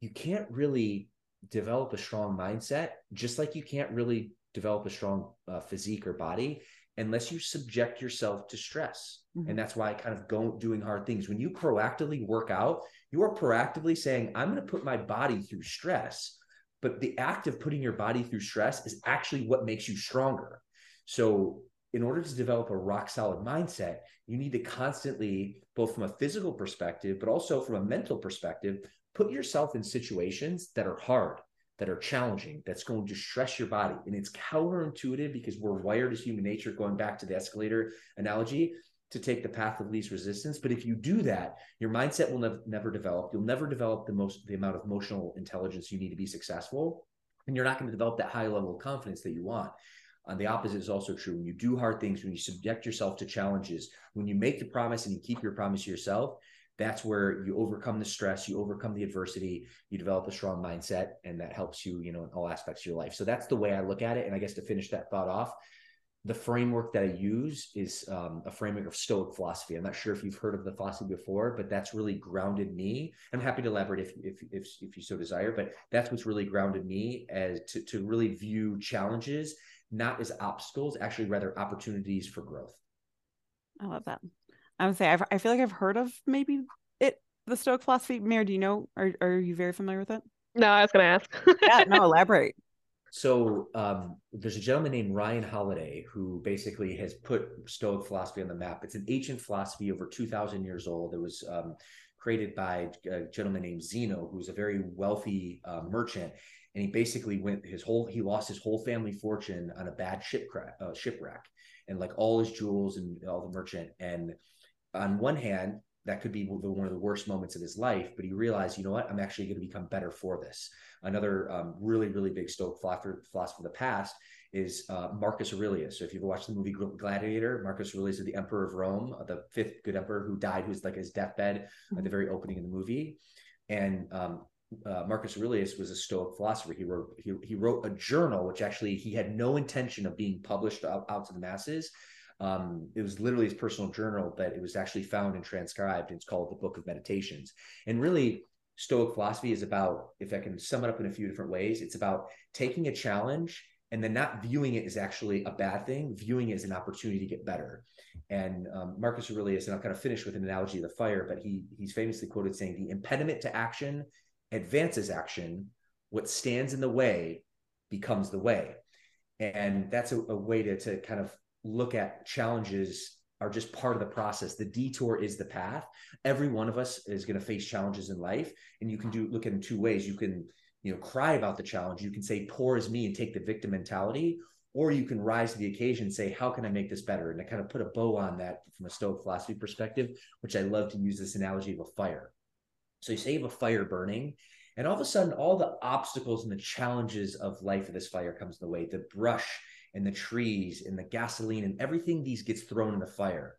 you can't really develop a strong mindset, just like you can't really develop a strong uh, physique or body unless you subject yourself to stress. Mm-hmm. And that's why I kind of go doing hard things. When you proactively work out, you are proactively saying, I'm going to put my body through stress. But the act of putting your body through stress is actually what makes you stronger. So, in order to develop a rock solid mindset, you need to constantly, both from a physical perspective, but also from a mental perspective, put yourself in situations that are hard that are challenging, that's going to stress your body. And it's counterintuitive because we're wired as human nature, going back to the escalator analogy, to take the path of least resistance. But if you do that, your mindset will nev- never develop. You'll never develop the most the amount of emotional intelligence you need to be successful. And you're not going to develop that high level of confidence that you want. And the opposite is also true. When you do hard things, when you subject yourself to challenges, when you make the promise and you keep your promise to yourself, that's where you overcome the stress, you overcome the adversity, you develop a strong mindset, and that helps you, you know, in all aspects of your life. So that's the way I look at it. And I guess to finish that thought off, the framework that I use is um, a framework of Stoic philosophy. I'm not sure if you've heard of the philosophy before, but that's really grounded me. I'm happy to elaborate if if if, if you so desire, but that's what's really grounded me as to to really view challenges not as obstacles, actually rather opportunities for growth. I love that. I would say I've, I feel like I've heard of maybe it the Stoic philosophy. Mary, do you know? Are are you very familiar with it? No, I was going to ask. yeah, no, elaborate. So um, there's a gentleman named Ryan Holiday who basically has put Stoic philosophy on the map. It's an ancient philosophy over 2,000 years old. It was um, created by a gentleman named Zeno, who's a very wealthy uh, merchant, and he basically went his whole he lost his whole family fortune on a bad shipwreck, uh, shipwreck, and like all his jewels and all the merchant. And on one hand, that could be one of the worst moments of his life, but he realized, you know what, I'm actually going to become better for this. Another um, really, really big Stoic philosopher, philosopher of the past is uh, Marcus Aurelius. So if you've watched the movie Gladiator, Marcus Aurelius is the emperor of Rome, uh, the fifth good emperor who died, who's like his deathbed mm-hmm. at the very opening of the movie. And um, uh, Marcus Aurelius was a Stoic philosopher. He wrote he, he wrote a journal, which actually he had no intention of being published out, out to the masses. Um, it was literally his personal journal, but it was actually found and transcribed. It's called the Book of Meditations. And really, Stoic philosophy is about, if I can sum it up in a few different ways, it's about taking a challenge and then not viewing it as actually a bad thing, viewing it as an opportunity to get better. And um, Marcus Aurelius, and I'll kind of finish with an analogy of the fire, but he he's famously quoted saying, "The impediment to action advances action. What stands in the way becomes the way." And that's a, a way to to kind of look at challenges are just part of the process. The detour is the path. Every one of us is going to face challenges in life, and you can do look at in two ways. You can, you know, cry about the challenge. You can say, "Poor is me," and take the victim mentality, or you can rise to the occasion and say, "How can I make this better?" And I kind of put a bow on that from a Stoic philosophy perspective, which I love to use this analogy of a fire. So you say you have a fire burning, and all of a sudden, all the obstacles and the challenges of life of this fire comes in the way. The brush and the trees and the gasoline and everything these gets thrown in the fire.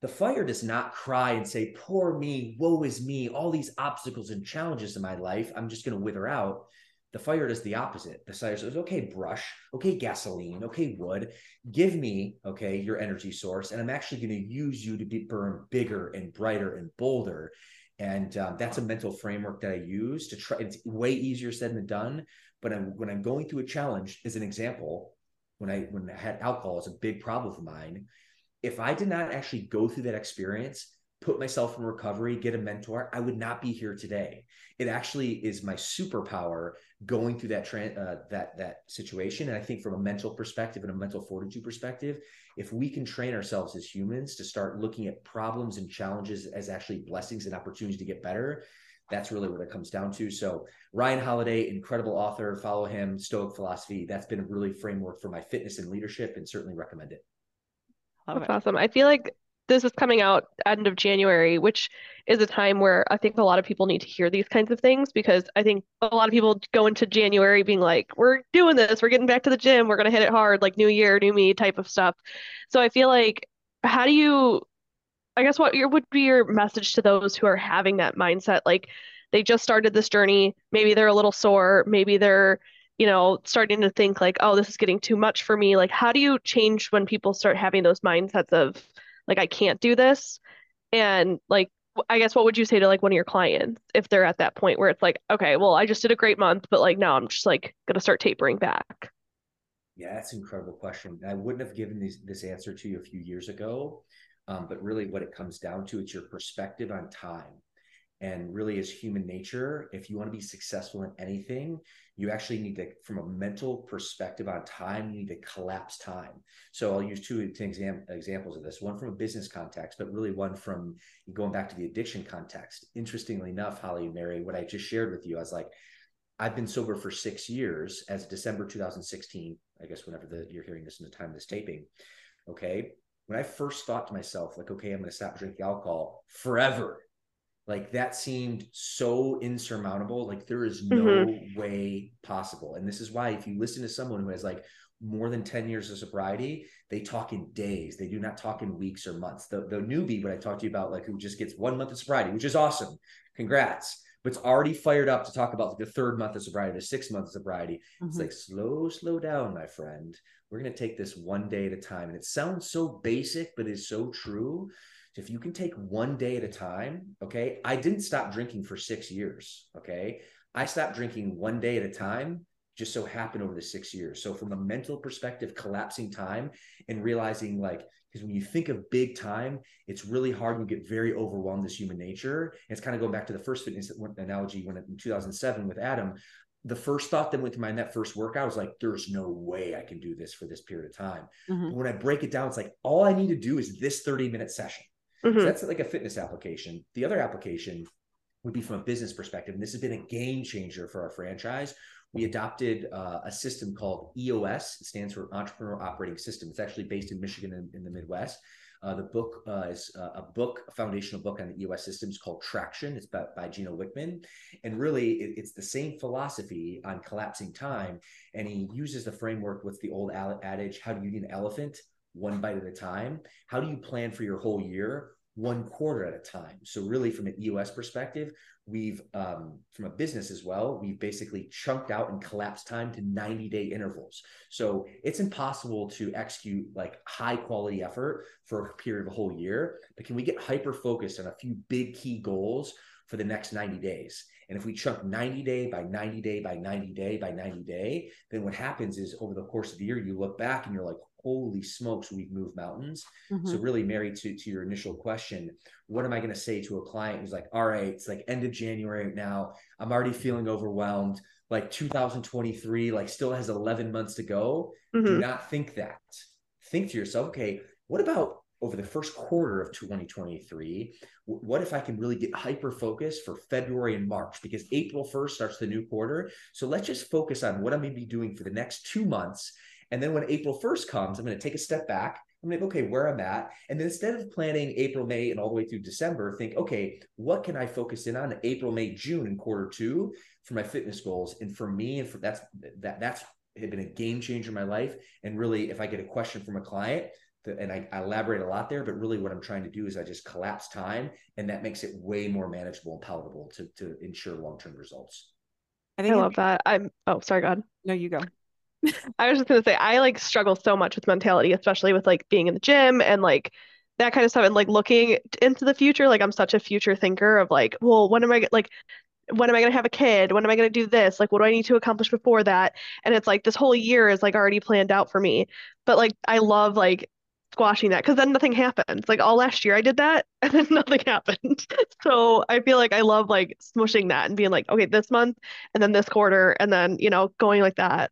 The fire does not cry and say, Poor me, woe is me, all these obstacles and challenges in my life, I'm just going to wither out. The fire does the opposite. The fire says, Okay, brush, okay, gasoline, okay, wood, give me, okay, your energy source, and I'm actually going to use you to be, burn bigger and brighter and bolder. And um, that's a mental framework that I use to try. It's way easier said than done. But I'm, when I'm going through a challenge, as an example, when I when I had alcohol as a big problem of mine. If I did not actually go through that experience, put myself in recovery, get a mentor, I would not be here today. It actually is my superpower going through that uh, that that situation. And I think from a mental perspective and a mental fortitude perspective, if we can train ourselves as humans to start looking at problems and challenges as actually blessings and opportunities to get better, that's really what it comes down to. So Ryan Holiday, incredible author, follow him, Stoic Philosophy. That's been a really framework for my fitness and leadership and certainly recommend it. Love that's it. awesome. I feel like this is coming out end of January, which is a time where I think a lot of people need to hear these kinds of things because I think a lot of people go into January being like, we're doing this, we're getting back to the gym, we're going to hit it hard, like new year, new me type of stuff. So I feel like, how do you I guess what your would be your message to those who are having that mindset? Like they just started this journey, maybe they're a little sore, maybe they're, you know, starting to think like, oh, this is getting too much for me. Like, how do you change when people start having those mindsets of like, I can't do this? And like, I guess what would you say to like one of your clients if they're at that point where it's like, okay, well, I just did a great month, but like now I'm just like gonna start tapering back? Yeah, that's an incredible question. I wouldn't have given this this answer to you a few years ago um, but really, what it comes down to, it's your perspective on time. And really, as human nature, if you want to be successful in anything, you actually need to, from a mental perspective on time, you need to collapse time. So I'll use two exam- examples of this one from a business context, but really one from going back to the addiction context. Interestingly enough, Holly and Mary, what I just shared with you, I was like, I've been sober for six years as December 2016, I guess, whenever the, you're hearing this in the time of this taping. Okay when I first thought to myself, like, okay, I'm going to stop drinking alcohol forever, like that seemed so insurmountable. Like there is no mm-hmm. way possible. And this is why, if you listen to someone who has like more than 10 years of sobriety, they talk in days. They do not talk in weeks or months. The, the newbie, what I talked to you about, like who just gets one month of sobriety, which is awesome. Congrats. But it's already fired up to talk about like the third month of sobriety, the sixth month of sobriety. Mm-hmm. It's like slow, slow down, my friend. We're going to take this one day at a time. And it sounds so basic, but it's so true. If you can take one day at a time, okay. I didn't stop drinking for six years. Okay. I stopped drinking one day at a time just so happened over the six years. So from a mental perspective, collapsing time and realizing like, because when you think of big time, it's really hard. You get very overwhelmed as human nature. And it's kind of going back to the first fitness analogy when in 2007 with Adam, the first thought that went to mind that first workout was like, there's no way I can do this for this period of time. Mm-hmm. But when I break it down, it's like, all I need to do is this 30 minute session. Mm-hmm. So that's like a fitness application. The other application would be from a business perspective. And this has been a game changer for our franchise we adopted uh, a system called EOS. It stands for Entrepreneur Operating System. It's actually based in Michigan in, in the Midwest. Uh, the book uh, is uh, a book, a foundational book on the EOS systems called Traction. It's by, by Gino Wickman. And really, it, it's the same philosophy on collapsing time. And he uses the framework with the old adage how do you eat an elephant? One bite at a time. How do you plan for your whole year? One quarter at a time. So, really, from an EOS perspective, we've um, from a business as well we've basically chunked out and collapsed time to 90 day intervals so it's impossible to execute like high quality effort for a period of a whole year but can we get hyper focused on a few big key goals for the next 90 days and if we chunk 90 day by 90 day by 90 day by 90 day then what happens is over the course of the year you look back and you're like holy smokes, we've moved mountains. Mm-hmm. So really, Mary, to, to your initial question, what am I going to say to a client who's like, all right, it's like end of January now. I'm already feeling overwhelmed. Like 2023, like still has 11 months to go. Mm-hmm. Do not think that. Think to yourself, okay, what about over the first quarter of 2023 what if i can really get hyper focused for february and march because april 1st starts the new quarter so let's just focus on what i'm going to be doing for the next two months and then when April 1st comes, I'm going to take a step back. I'm like, okay, where I'm at. And then instead of planning April, May, and all the way through December, think, okay, what can I focus in on April, May, June, and quarter two for my fitness goals? And for me, and for that's that that's been a game changer in my life. And really, if I get a question from a client, and I, I, elaborate a lot there, but really what I'm trying to do is I just collapse time, and that makes it way more manageable and palatable to to ensure long term results. I think I love that. I'm oh sorry, God. No, you go. I was just gonna say I like struggle so much with mentality, especially with like being in the gym and like that kind of stuff and like looking into the future. Like I'm such a future thinker of like, well, when am I like when am I gonna have a kid? When am I gonna do this? Like what do I need to accomplish before that? And it's like this whole year is like already planned out for me. But like I love like squashing that because then nothing happens. Like all last year I did that and then nothing happened. so I feel like I love like smushing that and being like, okay, this month and then this quarter and then, you know, going like that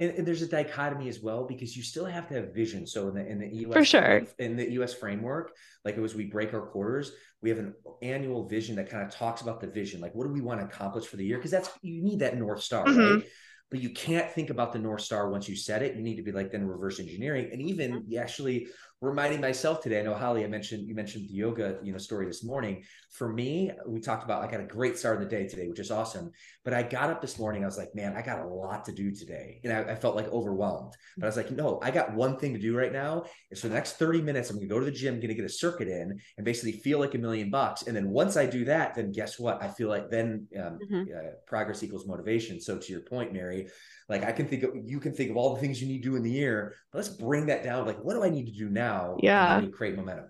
and, and, there's a dichotomy as well because you still have to have vision. So in the in the EOS for sure in the EOS framework, like it was we break our quarters, we have an annual vision that kind of talks about the vision, like what do we want to accomplish for the year? Because that's you need that north star, mm-hmm. right? But you can't think about the north star once you set it. You need to be like then reverse engineering, and even mm-hmm. you actually reminding myself today. I know Holly, I mentioned you mentioned the yoga, you know, story this morning. For me, we talked about I got a great start of the day today, which is awesome. But I got up this morning, I was like, man, I got a lot to do today. And I, I felt like overwhelmed. But I was like, no, I got one thing to do right now. Is for the next 30 minutes, I'm gonna go to the gym, gonna get a circuit in and basically feel like a million bucks. And then once I do that, then guess what? I feel like then um, mm-hmm. uh, progress equals motivation. So to your point, Mary, like I can think of you can think of all the things you need to do in the year, but let's bring that down. Like, what do I need to do now? Yeah. create momentum.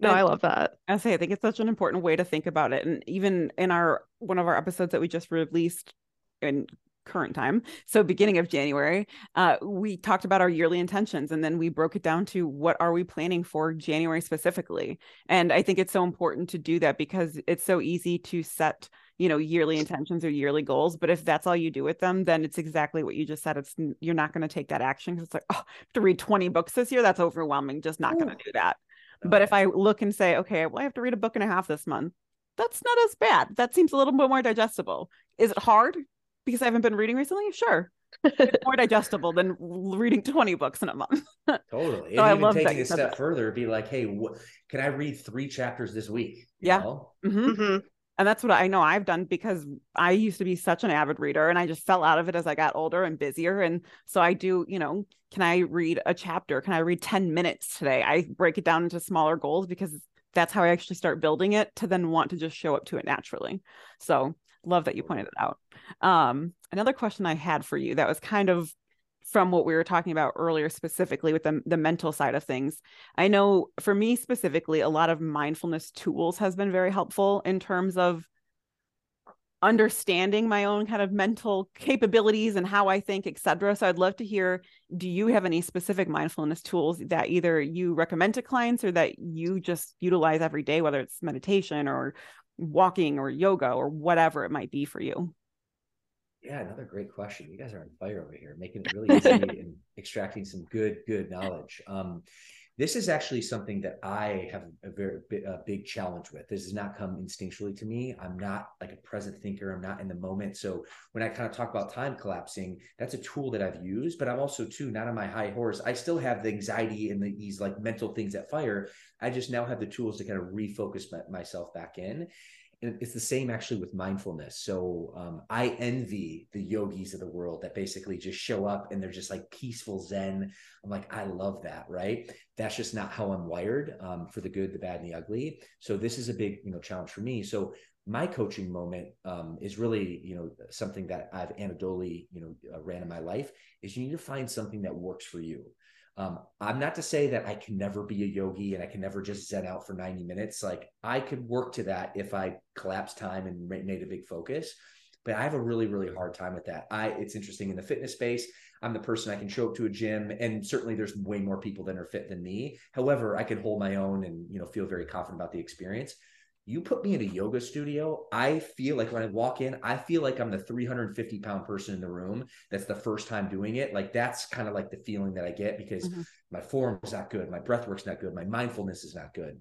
No, I love that. I say I think it's such an important way to think about it. And even in our one of our episodes that we just released in current time, so beginning of January, uh, we talked about our yearly intentions and then we broke it down to what are we planning for January specifically. And I think it's so important to do that because it's so easy to set you know yearly intentions or yearly goals but if that's all you do with them then it's exactly what you just said it's you're not going to take that action because it's like oh to read 20 books this year that's overwhelming just not going to do that but if i look and say okay well i have to read a book and a half this month that's not as bad that seems a little bit more digestible is it hard because i haven't been reading recently sure it's more digestible than reading 20 books in a month. totally. so and even taking a step that. further, be like, hey, wh- can I read three chapters this week? You yeah. Mm-hmm. Mm-hmm. And that's what I know I've done because I used to be such an avid reader and I just fell out of it as I got older and busier. And so I do, you know, can I read a chapter? Can I read 10 minutes today? I break it down into smaller goals because that's how I actually start building it to then want to just show up to it naturally. So love that you pointed it out. Um, another question I had for you that was kind of from what we were talking about earlier specifically with the, the mental side of things i know for me specifically a lot of mindfulness tools has been very helpful in terms of understanding my own kind of mental capabilities and how i think etc so i'd love to hear do you have any specific mindfulness tools that either you recommend to clients or that you just utilize every day whether it's meditation or walking or yoga or whatever it might be for you yeah, another great question. You guys are on fire over here, making it really easy and extracting some good, good knowledge. Um, this is actually something that I have a very a big challenge with. This does not come instinctually to me. I'm not like a present thinker. I'm not in the moment. So when I kind of talk about time collapsing, that's a tool that I've used, but I'm also too not on my high horse. I still have the anxiety and the, these like mental things that fire. I just now have the tools to kind of refocus my, myself back in it's the same actually with mindfulness. So um, I envy the yogis of the world that basically just show up and they're just like peaceful Zen. I'm like, I love that, right? That's just not how I'm wired um, for the good, the bad, and the ugly. So this is a big, you know, challenge for me. So my coaching moment um, is really, you know, something that I've anecdotally, you know, uh, ran in my life. Is you need to find something that works for you. Um, I'm not to say that I can never be a yogi and I can never just zen out for 90 minutes. Like I could work to that if I collapse time and made a big focus. But I have a really, really hard time with that. I it's interesting in the fitness space. I'm the person I can show up to a gym, and certainly there's way more people that are fit than me. However, I can hold my own and you know feel very confident about the experience you put me in a yoga studio, I feel like when I walk in, I feel like I'm the 350 pound person in the room. That's the first time doing it. Like that's kind of like the feeling that I get because mm-hmm. my form is not good, my breath work's not good, my mindfulness is not good.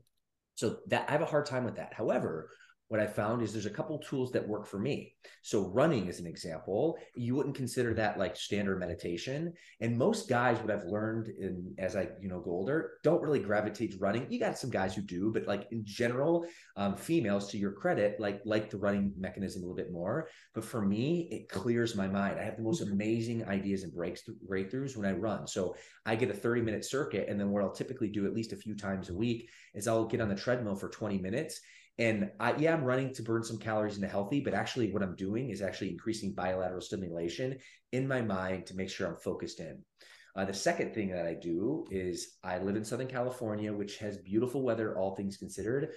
So that I have a hard time with that. However, what I found is there's a couple tools that work for me. So running is an example. You wouldn't consider that like standard meditation. And most guys, what I've learned in as I you know go older, don't really gravitate to running. You got some guys who do, but like in general, um, females to your credit, like like the running mechanism a little bit more. But for me, it clears my mind. I have the most mm-hmm. amazing ideas and breaks breakthroughs when I run. So I get a 30 minute circuit, and then what I'll typically do at least a few times a week is I'll get on the treadmill for 20 minutes and I, yeah, I'm running to burn some calories into healthy, but actually, what I'm doing is actually increasing bilateral stimulation in my mind to make sure I'm focused in. Uh, the second thing that I do is I live in Southern California, which has beautiful weather, all things considered.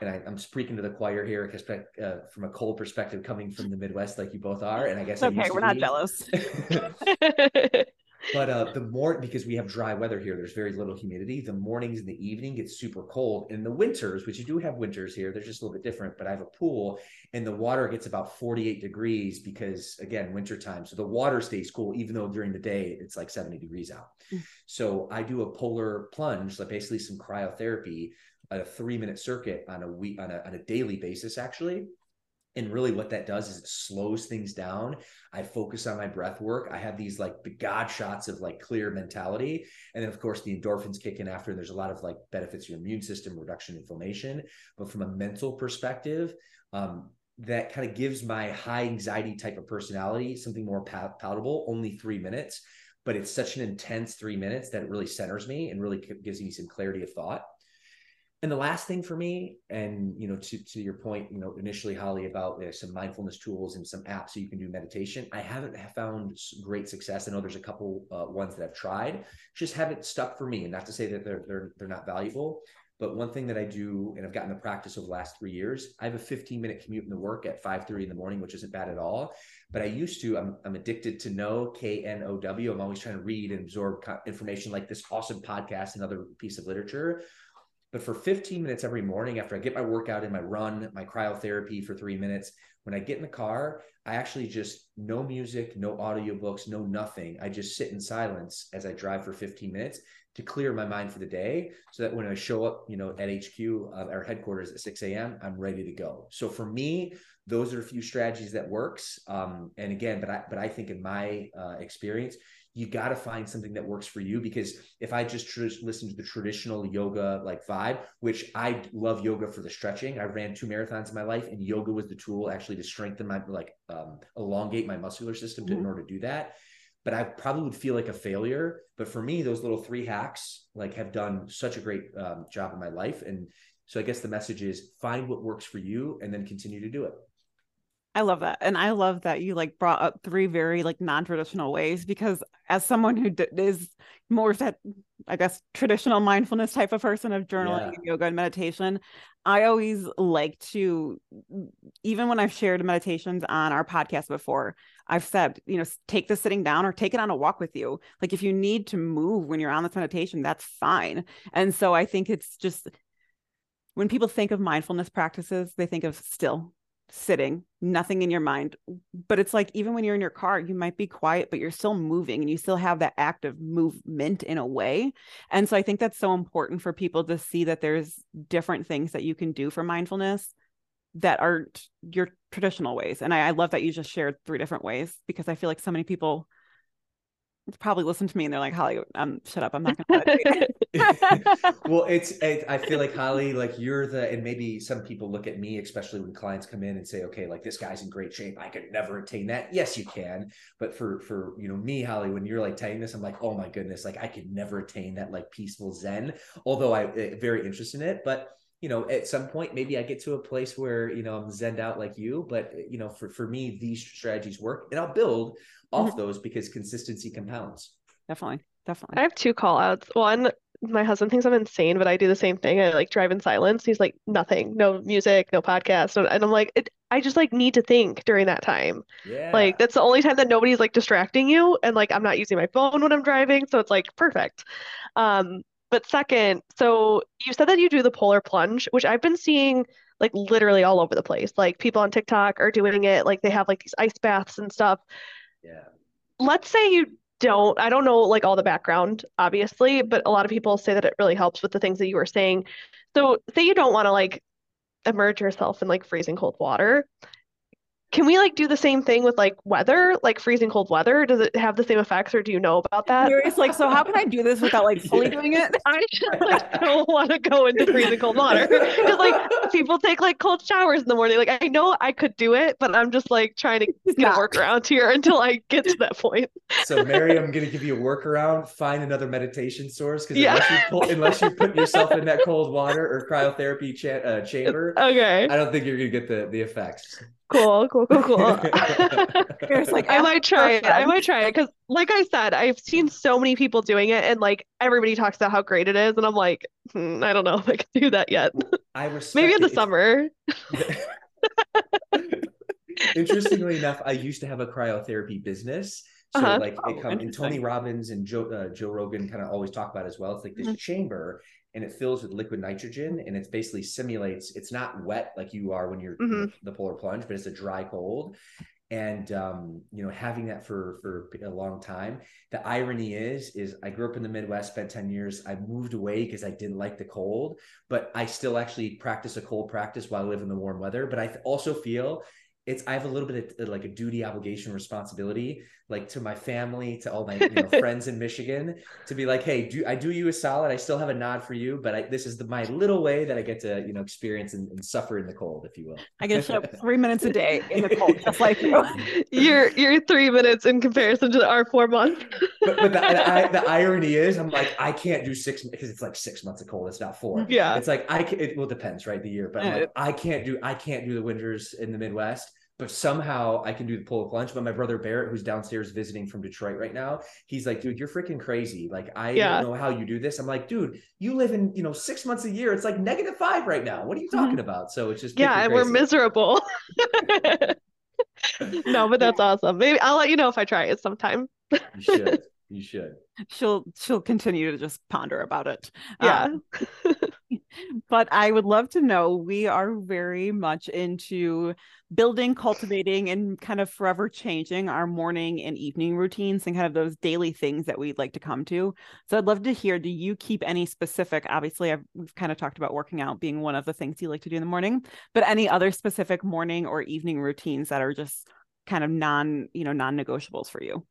And I, am speaking to the choir here because uh, from a cold perspective, coming from the Midwest, like you both are. And I guess okay, we're not be. jealous. but uh, the more because we have dry weather here, there's very little humidity. The mornings and the evening get super cold. In the winters, which you do have winters here, they're just a little bit different. But I have a pool, and the water gets about 48 degrees because again, wintertime. So the water stays cool, even though during the day it's like 70 degrees out. Mm. So I do a polar plunge, like basically some cryotherapy, a three minute circuit on a week on a, on a daily basis, actually and really, what that does is it slows things down. I focus on my breath work. I have these like God shots of like clear mentality. And then, of course, the endorphins kick in after. And there's a lot of like benefits to your immune system, reduction in inflammation. But from a mental perspective, um, that kind of gives my high anxiety type of personality something more pal- palatable, only three minutes. But it's such an intense three minutes that it really centers me and really gives me some clarity of thought. And the last thing for me, and you know, to, to your point, you know, initially, Holly, about uh, some mindfulness tools and some apps so you can do meditation. I haven't found great success. I know there's a couple uh, ones that I've tried, just haven't stuck for me. And not to say that they're they're they're not valuable, but one thing that I do, and I've gotten the practice over the last three years, I have a 15 minute commute in the work at 5:30 in the morning, which isn't bad at all. But I used to, I'm, I'm addicted to know K N O W. I'm always trying to read and absorb information like this awesome podcast, another piece of literature. But for 15 minutes every morning after I get my workout in, my run, my cryotherapy for three minutes, when I get in the car, I actually just no music, no audiobooks, no nothing. I just sit in silence as I drive for 15 minutes to clear my mind for the day so that when I show up, you know, at HQ, uh, our headquarters at 6 a.m., I'm ready to go. So for me, those are a few strategies that works. Um, and again, but I, but I think in my uh, experience, you got to find something that works for you because if I just tr- listen to the traditional yoga like vibe, which I love yoga for the stretching, I ran two marathons in my life, and yoga was the tool actually to strengthen my like um, elongate my muscular system to, mm-hmm. in order to do that. But I probably would feel like a failure. But for me, those little three hacks like have done such a great um, job in my life, and so I guess the message is find what works for you and then continue to do it. I love that. And I love that you like brought up three very like non-traditional ways because as someone who d- is more of that I guess traditional mindfulness type of person of journaling, yeah. yoga and meditation, I always like to even when I've shared meditations on our podcast before, I've said, you know, take the sitting down or take it on a walk with you. Like if you need to move when you're on this meditation, that's fine. And so I think it's just when people think of mindfulness practices, they think of still sitting, nothing in your mind. But it's like even when you're in your car, you might be quiet, but you're still moving and you still have that active movement in a way. And so I think that's so important for people to see that there's different things that you can do for mindfulness that aren't your traditional ways. And I, I love that you just shared three different ways because I feel like so many people probably listen to me and they're like, Holly, um, shut up. I'm not going to. well, it's, it, I feel like Holly, like you're the, and maybe some people look at me, especially when clients come in and say, okay, like this guy's in great shape. I could never attain that. Yes, you can. But for, for, you know, me, Holly, when you're like telling this, I'm like, oh my goodness, like I could never attain that like peaceful Zen, although I eh, very interested in it. But you know, at some point, maybe I get to a place where, you know, I'm zened out like you, but you know, for, for me, these strategies work and I'll build off mm-hmm. those because consistency compounds. Definitely. Definitely. I have two call outs. One, my husband thinks I'm insane, but I do the same thing. I like drive in silence. He's like, nothing, no music, no podcast. And I'm like, it, I just like need to think during that time. Yeah. Like that's the only time that nobody's like distracting you. And like I'm not using my phone when I'm driving. So it's like perfect. Um, but second, so you said that you do the polar plunge, which I've been seeing like literally all over the place. Like people on TikTok are doing it. Like they have like these ice baths and stuff. Yeah. Let's say you don't, I don't know like all the background, obviously, but a lot of people say that it really helps with the things that you were saying. So say you don't want to like immerse yourself in like freezing cold water can we like do the same thing with like weather, like freezing cold weather? Does it have the same effects, or do you know about that? Curious, like, so how can I do this without like fully doing it? I just like don't want to go into freezing cold water because like people take like cold showers in the morning. Like I know I could do it, but I'm just like trying to get a workaround here until I get to that point. so Mary, I'm gonna give you a workaround. Find another meditation source because yeah. unless you pull, unless you put yourself in that cold water or cryotherapy cha- uh, chamber, okay, I don't think you're gonna get the the effects. Cool, cool, cool, cool. like I might try it. I might try it because, like I said, I've seen so many people doing it, and like everybody talks about how great it is, and I'm like, hmm, I don't know if I can do that yet. I maybe in the summer. Interestingly enough, I used to have a cryotherapy business. So uh-huh. like it oh, comes and Tony Robbins and Joe uh, Joe Rogan kind of always talk about as well. It's like this mm-hmm. chamber and it fills with liquid nitrogen and it's basically simulates it's not wet like you are when you're mm-hmm. the polar plunge but it's a dry cold. And um, you know having that for for a long time. The irony is is i grew up in the midwest spent 10 years. I moved away because i didn't like the cold but i still actually practice a cold practice while i live in the warm weather. But i also feel it's I have a little bit of like a duty, obligation, responsibility, like to my family, to all my you know, friends in Michigan, to be like, hey, do I do you a solid? I still have a nod for you, but I, this is the, my little way that I get to you know experience and, and suffer in the cold, if you will. I get to show up three minutes a day in the cold, just like you. you're you're three minutes in comparison to our four months. but but the, I, the irony is, I'm like, I can't do six because it's like six months of cold. It's not four. Yeah, it's like I can, it well depends, right? The year, but like, I can't do I can't do the winters in the Midwest but somehow I can do the polar plunge. But my brother Barrett, who's downstairs visiting from Detroit right now, he's like, dude, you're freaking crazy. Like, I yeah. don't know how you do this. I'm like, dude, you live in, you know, six months a year. It's like negative five right now. What are you talking mm-hmm. about? So it's just yeah, and we're miserable. no, but that's awesome. Maybe I'll let you know if I try it sometime. you should. You should. She'll she'll continue to just ponder about it. Yeah. Um, but I would love to know. We are very much into building, cultivating, and kind of forever changing our morning and evening routines and kind of those daily things that we'd like to come to. So I'd love to hear do you keep any specific? Obviously, I've, we've kind of talked about working out being one of the things you like to do in the morning, but any other specific morning or evening routines that are just kind of non, you know, non negotiables for you?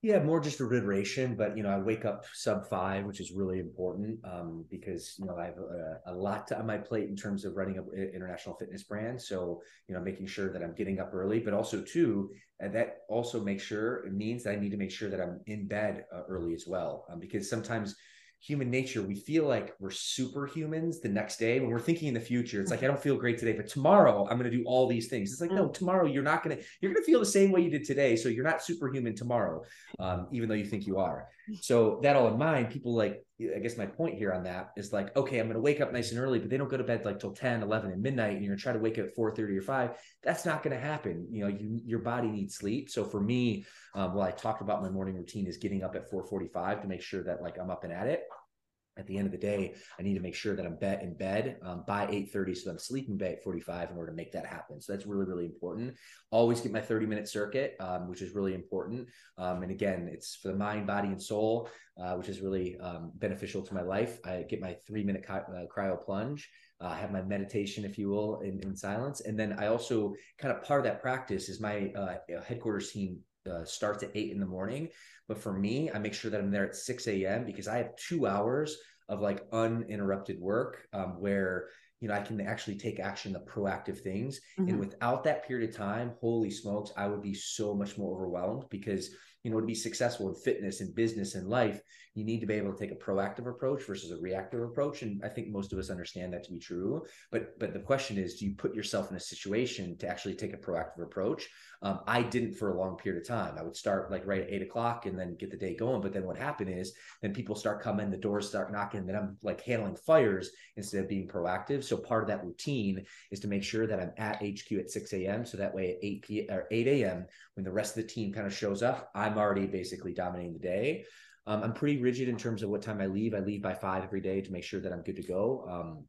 Yeah, more just a reiteration, but you know, I wake up sub five, which is really important um, because you know I have a, a lot on my plate in terms of running an international fitness brand. So you know, making sure that I'm getting up early, but also too, and that also makes sure it means that I need to make sure that I'm in bed uh, early as well, um, because sometimes human nature, we feel like we're superhumans the next day when we're thinking in the future. It's like, I don't feel great today, but tomorrow I'm going to do all these things. It's like, no, mm. tomorrow you're not going to, you're going to feel the same way you did today. So you're not superhuman tomorrow, um, even though you think you are. So that all in mind, people like, I guess my point here on that is like, okay, I'm going to wake up nice and early, but they don't go to bed like till 10, 11 and midnight. And you're going to try to wake up at 4 30 or 5. That's not going to happen. You know, you, your body needs sleep. So for me, um, well, I talked about my morning routine is getting up at 4 45 to make sure that like I'm up and at it at the end of the day, I need to make sure that I'm bet in bed um, by 8:30, so I'm sleeping by 8:45 in order to make that happen. So that's really, really important. Always get my 30 minute circuit, um, which is really important. Um, and again, it's for the mind, body, and soul, uh, which is really um, beneficial to my life. I get my three minute uh, cryo plunge. Uh, have my meditation, if you will, in, in silence, and then I also kind of part of that practice is my uh, headquarters team uh, starts at eight in the morning. But for me, I make sure that I'm there at 6 a.m. because I have two hours of like uninterrupted work um, where you know I can actually take action the proactive things. Mm-hmm. And without that period of time, holy smokes, I would be so much more overwhelmed because you know to be successful in fitness and business and life, you need to be able to take a proactive approach versus a reactive approach. And I think most of us understand that to be true. But but the question is, do you put yourself in a situation to actually take a proactive approach? Um, I didn't for a long period of time. I would start like right at eight o'clock and then get the day going. But then what happened is then people start coming, the doors start knocking, and then I'm like handling fires instead of being proactive. So part of that routine is to make sure that I'm at HQ at 6 a.m. So that way at 8 p or 8 a.m. when the rest of the team kind of shows up, I'm already basically dominating the day. Um, I'm pretty rigid in terms of what time I leave. I leave by five every day to make sure that I'm good to go. Um,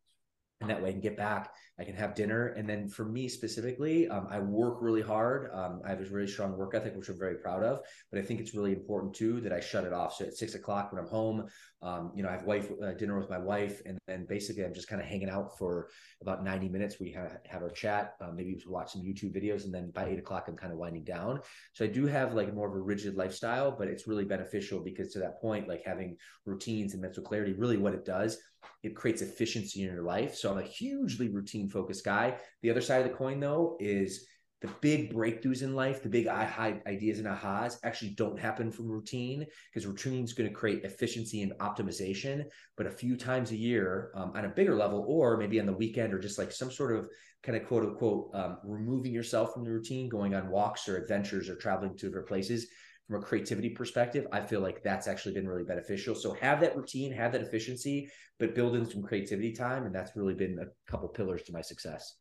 and that way I can get back I can have dinner. And then for me specifically, um, I work really hard. Um, I have a really strong work ethic, which I'm very proud of. But I think it's really important too that I shut it off. So at six o'clock when I'm home, um, you know, I have wife uh, dinner with my wife, and then basically I'm just kind of hanging out for about 90 minutes. We have, have our chat, uh, maybe watch some YouTube videos, and then by eight o'clock I'm kind of winding down. So I do have like more of a rigid lifestyle, but it's really beneficial because to that point, like having routines and mental clarity, really what it does it creates efficiency in your life. So I'm a hugely routine focused guy. The other side of the coin, though, is the big breakthroughs in life, the big ideas and ahas actually don't happen from routine because routine is going to create efficiency and optimization. But a few times a year um, on a bigger level, or maybe on the weekend, or just like some sort of kind of quote unquote um, removing yourself from the routine, going on walks or adventures or traveling to different places from a creativity perspective, I feel like that's actually been really beneficial. So have that routine, have that efficiency, but build in some creativity time. And that's really been a couple pillars to my success.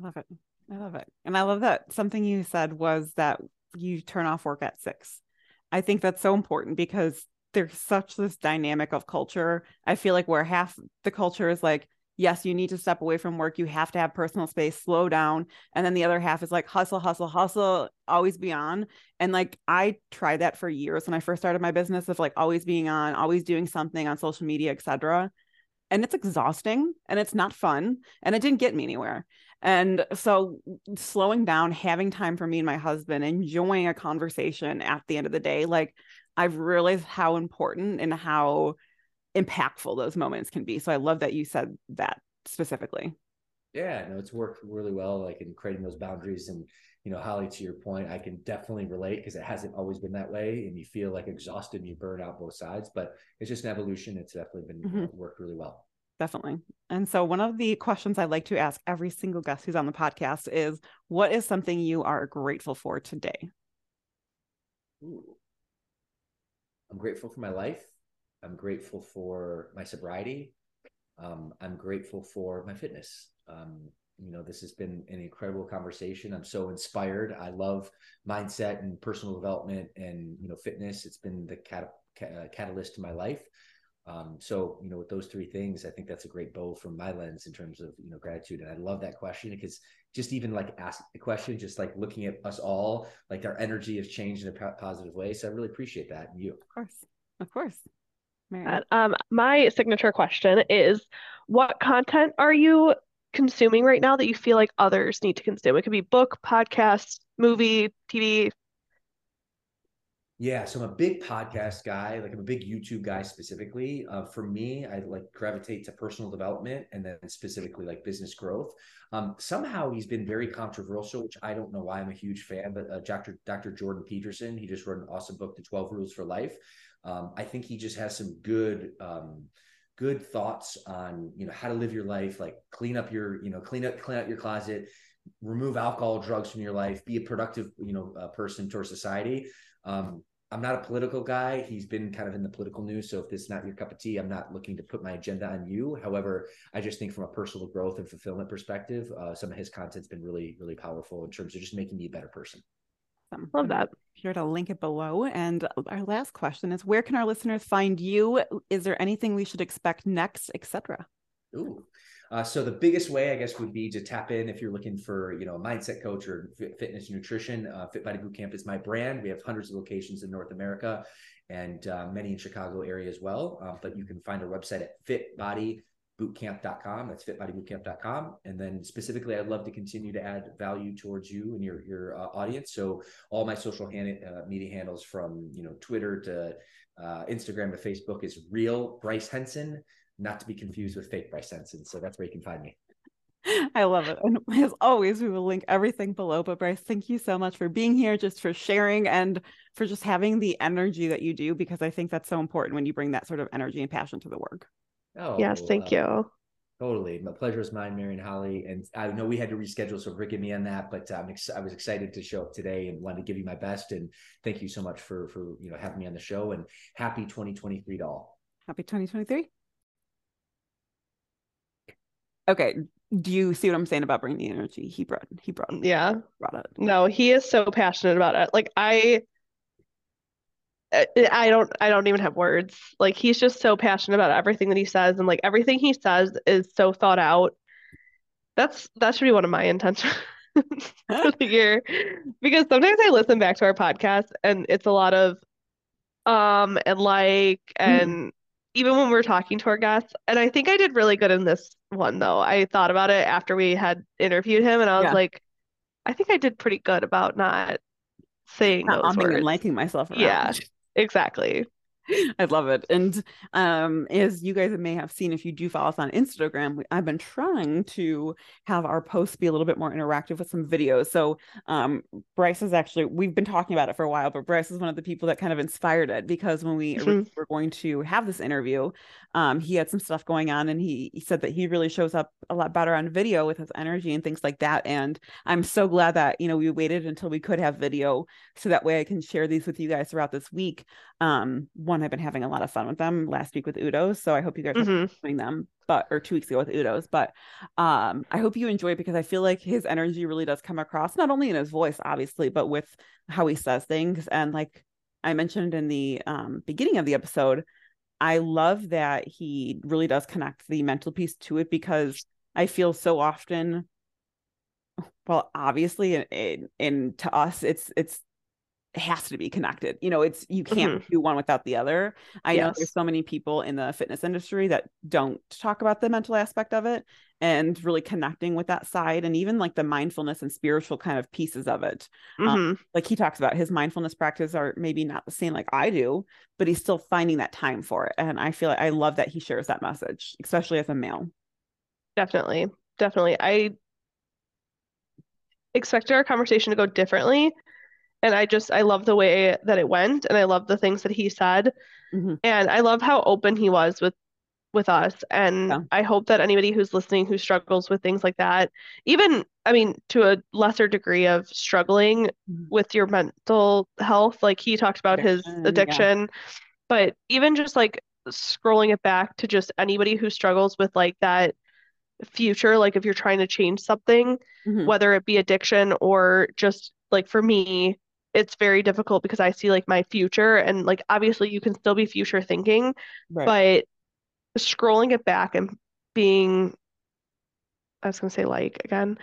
I love it. I love it. And I love that something you said was that you turn off work at six. I think that's so important because there's such this dynamic of culture. I feel like where half the culture is like, yes, you need to step away from work. You have to have personal space, slow down. And then the other half is like hustle, hustle, hustle, always be on. And like I tried that for years when I first started my business of like always being on, always doing something on social media, etc. And it's exhausting and it's not fun and it didn't get me anywhere. And so slowing down, having time for me and my husband, enjoying a conversation at the end of the day, like I've realized how important and how impactful those moments can be. So I love that you said that specifically. Yeah, no, it's worked really well, like in creating those boundaries. And, you know, Holly, to your point, I can definitely relate because it hasn't always been that way. And you feel like exhausted and you burn out both sides, but it's just an evolution. It's definitely been mm-hmm. worked really well. Definitely. And so, one of the questions I like to ask every single guest who's on the podcast is what is something you are grateful for today? Ooh. I'm grateful for my life. I'm grateful for my sobriety. Um, I'm grateful for my fitness. Um, you know, this has been an incredible conversation. I'm so inspired. I love mindset and personal development and, you know, fitness. It's been the cat- cat- catalyst to my life. Um, so, you know, with those three things, I think that's a great bow from my lens in terms of, you know, gratitude. And I love that question because just even like asking the question, just like looking at us all, like our energy has changed in a positive way. So I really appreciate that. And you. Of course. Of course. Um, my signature question is what content are you consuming right now that you feel like others need to consume? It could be book, podcast, movie, TV. Yeah, so I'm a big podcast guy. Like I'm a big YouTube guy specifically. Uh, for me, I like gravitate to personal development and then specifically like business growth. Um, somehow he's been very controversial, which I don't know why I'm a huge fan. But uh, Dr. Dr. Jordan Peterson, he just wrote an awesome book, The 12 Rules for Life. Um, I think he just has some good um, good thoughts on you know how to live your life, like clean up your you know clean up clean out your closet, remove alcohol, drugs from your life, be a productive you know uh, person towards society. Um, I'm not a political guy. He's been kind of in the political news. So if this is not your cup of tea, I'm not looking to put my agenda on you. However, I just think from a personal growth and fulfillment perspective, uh, some of his content's been really, really powerful in terms of just making me a better person. Love that. Here to link it below. And our last question is where can our listeners find you? Is there anything we should expect next, etc.? Ooh. Uh, so the biggest way, I guess, would be to tap in if you're looking for, you know, a mindset coach or fitness nutrition. Uh, Fit Body Bootcamp is my brand. We have hundreds of locations in North America and uh, many in Chicago area as well. Uh, but you can find our website at fitbodybootcamp.com. That's fitbodybootcamp.com. And then specifically, I'd love to continue to add value towards you and your your uh, audience. So all my social hand, uh, media handles from you know Twitter to uh, Instagram to Facebook is real Bryce Henson not to be confused with fake Bryce Henson. So that's where you can find me. I love it. And as always, we will link everything below. But Bryce, thank you so much for being here, just for sharing and for just having the energy that you do, because I think that's so important when you bring that sort of energy and passion to the work. Oh, yes. Thank uh, you. Totally. My pleasure is mine, Mary and Holly. And I know we had to reschedule, so forgive me on that, but I'm ex- I was excited to show up today and wanted to give you my best. And thank you so much for, for, you know, having me on the show and happy 2023 to all. Happy 2023. Okay. Do you see what I'm saying about bringing the energy? He brought he brought yeah brought it. No, he is so passionate about it. Like I I don't I don't even have words. Like he's just so passionate about everything that he says and like everything he says is so thought out. That's that should be one of my intentions for the year. Because sometimes I listen back to our podcast and it's a lot of um and like and even when we are talking to our guests, and I think I did really good in this one though. I thought about it after we had interviewed him, and I was yeah. like, I think I did pretty good about not saying not those words. and liking myself. Yeah, exactly. I love it. And um, as you guys may have seen, if you do follow us on Instagram, we, I've been trying to have our posts be a little bit more interactive with some videos. So um, Bryce is actually, we've been talking about it for a while, but Bryce is one of the people that kind of inspired it because when we mm-hmm. were going to have this interview, um, he had some stuff going on and he, he said that he really shows up a lot better on video with his energy and things like that. And I'm so glad that, you know, we waited until we could have video so that way I can share these with you guys throughout this week. Um, one, I've been having a lot of fun with them last week with Udo's. So I hope you guys mm-hmm. are doing them, but, or two weeks ago with Udo's, but um, I hope you enjoy because I feel like his energy really does come across, not only in his voice, obviously, but with how he says things. And like I mentioned in the um, beginning of the episode, I love that he really does connect the mental piece to it because I feel so often, well, obviously, and, and to us, it's it's it has to be connected. You know, it's you can't mm-hmm. do one without the other. I yes. know there's so many people in the fitness industry that don't talk about the mental aspect of it and really connecting with that side and even like the mindfulness and spiritual kind of pieces of it. Um, mm-hmm. Um, like he talks about his mindfulness practice are maybe not the same like I do, but he's still finding that time for it. And I feel like I love that he shares that message, especially as a male. Definitely. Definitely. I expected our conversation to go differently and I just I love the way that it went and I love the things that he said mm-hmm. and I love how open he was with with us and yeah. I hope that anybody who's listening who struggles with things like that even I mean to a lesser degree of struggling mm-hmm. with your mental health like he talked about addiction, his addiction yeah. but even just like scrolling it back to just anybody who struggles with like that future like if you're trying to change something mm-hmm. whether it be addiction or just like for me it's very difficult because I see like my future and like obviously you can still be future thinking, right. but scrolling it back and being I was gonna say like again,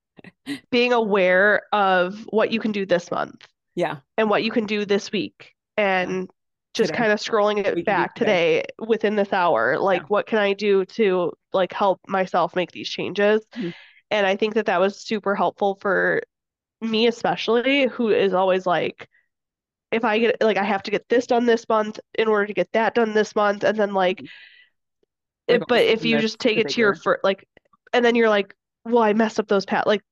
being aware of what you can do this month. Yeah. And what you can do this week. And just today. kind of scrolling it back today. today. within this hour. Like yeah. what can I do to like help myself make these changes? Mm-hmm. And I think that that was super helpful for me especially who is always like if I get like I have to get this done this month in order to get that done this month, and then like, Like, it, but if you just take it to your first like, and then you're like, well, I messed up those pat like,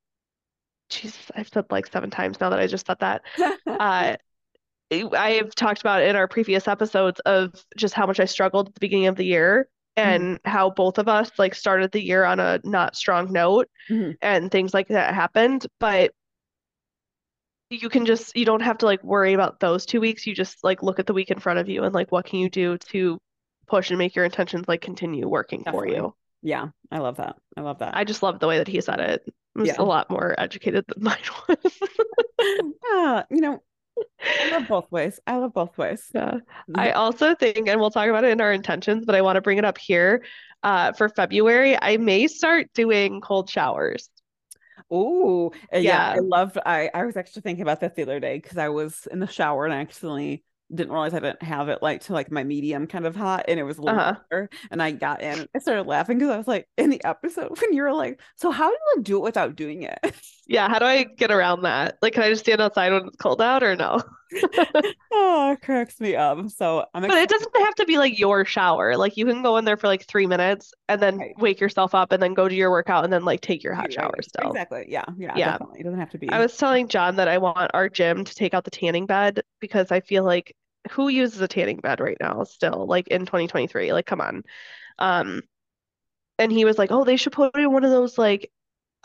Jesus, I've said like seven times now that I just said that. Uh, I have talked about in our previous episodes of just how much I struggled at the beginning of the year and how both of us like started the year on a not strong note Mhm. and things like that happened. But you can just you don't have to like worry about those two weeks. You just like look at the week in front of you and like what can you do to push and make your intentions like continue working for you. yeah, I love that. I love that. I just love the way that he said it. It was Yeah. a lot more educated than mine was. yeah, you know, I love both ways. I love both ways. Yeah. I also think, and we'll talk about it in our intentions, but I want to bring it up here. Uh, for February, I may start doing cold showers. Oh, yeah, I Yeah. love. I I was actually thinking about that the other day because I was in the shower and I accidentally didn't realize I didn't have it like to like my medium kind of hot and it was a little Uh-huh. hotter and I got in. I started laughing because I was like in the episode when you were like, so how do you do it without doing it? Yeah, how do I get around that? Like, can I just stand outside when it's cold out or no? oh, it cracks me up. So I'm But it doesn't have to be like your shower. Like, you can go in there for like three minutes and then Right. wake yourself up and then go do your workout and then like take your hot Right, shower still. Exactly. Yeah. Yeah. Yeah. Definitely. It doesn't have to be. I was telling John that I want our gym to take out the tanning bed because I feel like who uses a tanning bed right now still, like in 2023? Like, come on. Um, and he was like, "Oh, they should put in one of those like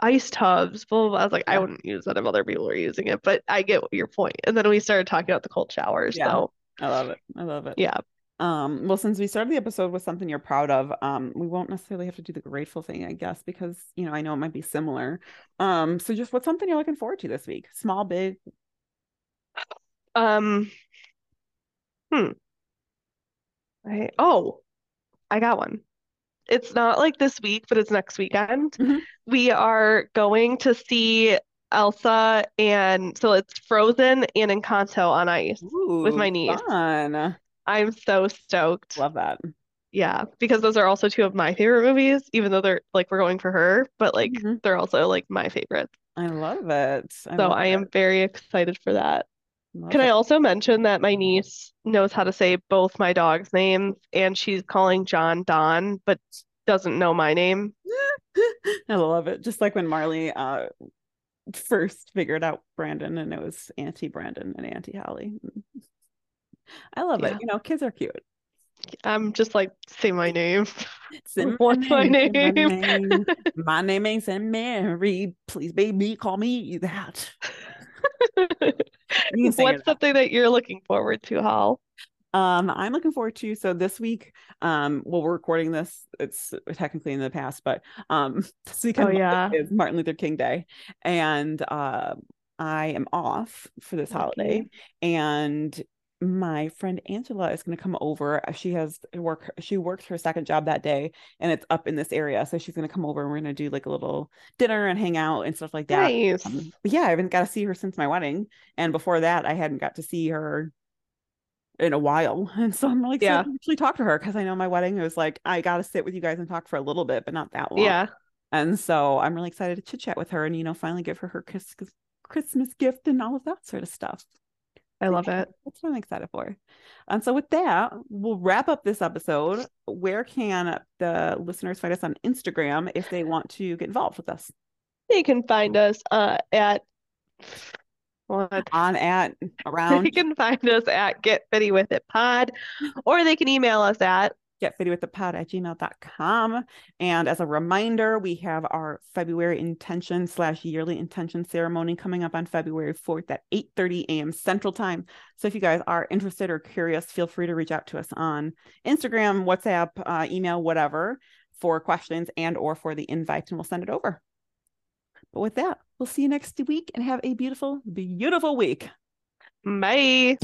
ice tubs." Blah, blah, blah. I was like, I wouldn't use that if other people are using it, but I get your point. And then we started talking about the cold showers. Yeah. So I love it. I love it. yeah, Um, well, since we started the episode with something you're proud of, um, we won't necessarily have to do the grateful thing, I guess, because you know, I know it might be similar. Um, so just what's something you're looking forward to this week? Small, big. um, hmm. I oh, I got one. It's not like this week, but it's next weekend. Mhm. We are going to see Elsa and so it's Frozen and Encanto on ice with my niece. fun. I'm so stoked. Love that. Yeah, because those are also two of my favorite movies, even though they're like we're going for her, but like Mhm. they're also like my favorites. I love it. I So love I am it. very excited for that. Can I also mention that my niece knows how to say both my dogs' names and she's calling John Don, but doesn't know my name? I love it. Just like when Marley uh first figured out Brandon and it was Auntie Brandon and Auntie Holly. I love Yeah. it. You know, kids are cute. I'm just like, say my name. Say my What's my name, my name? name. My name ain't Saint Mary. Please, baby, call me that. You can sing What's something that you're looking forward to, Hal? Um, I'm looking forward to so this week. Um, well, we're recording this. It's technically in the past, but um, this weekend Oh, yeah. is Martin Luther King Day, and uh, I am off for this holiday. And my friend Angela is going to come over. Uh, She has work. She works her second job that day, and it's up in this area. So she's going to come over, and we're going to do like a little dinner and hang out and stuff like that. Nice. Um, yeah, I haven't got to see her since my wedding, and before that, I hadn't got to see her in a while, and so I'm really excited Yeah. to actually talk to her because I know my wedding was like I got to sit with you guys and talk for a little bit, but not that long. Yeah. and so I'm really excited to chit chat with her and you know finally give her her Christmas gift and all of that sort of stuff. I love it. That's what I'm excited for. And so with that, we'll wrap up this episode. Where can the listeners find us on Instagram if they want to get involved with us? They can find us uh, at what? On at around. They can find us at Get Fitty With It Pod, or they can email us at getfittywiththepod at gmail.com. And as a reminder, we have our February intention slash yearly intention ceremony coming up on February 4th at 8:30 a.m. Central Time. So if you guys are interested or curious, feel free to reach out to us on Instagram, WhatsApp, uh, email, whatever, for questions and or for the invite, and we'll send it over. But with that, we'll see you next week and have a beautiful, beautiful week. Bye.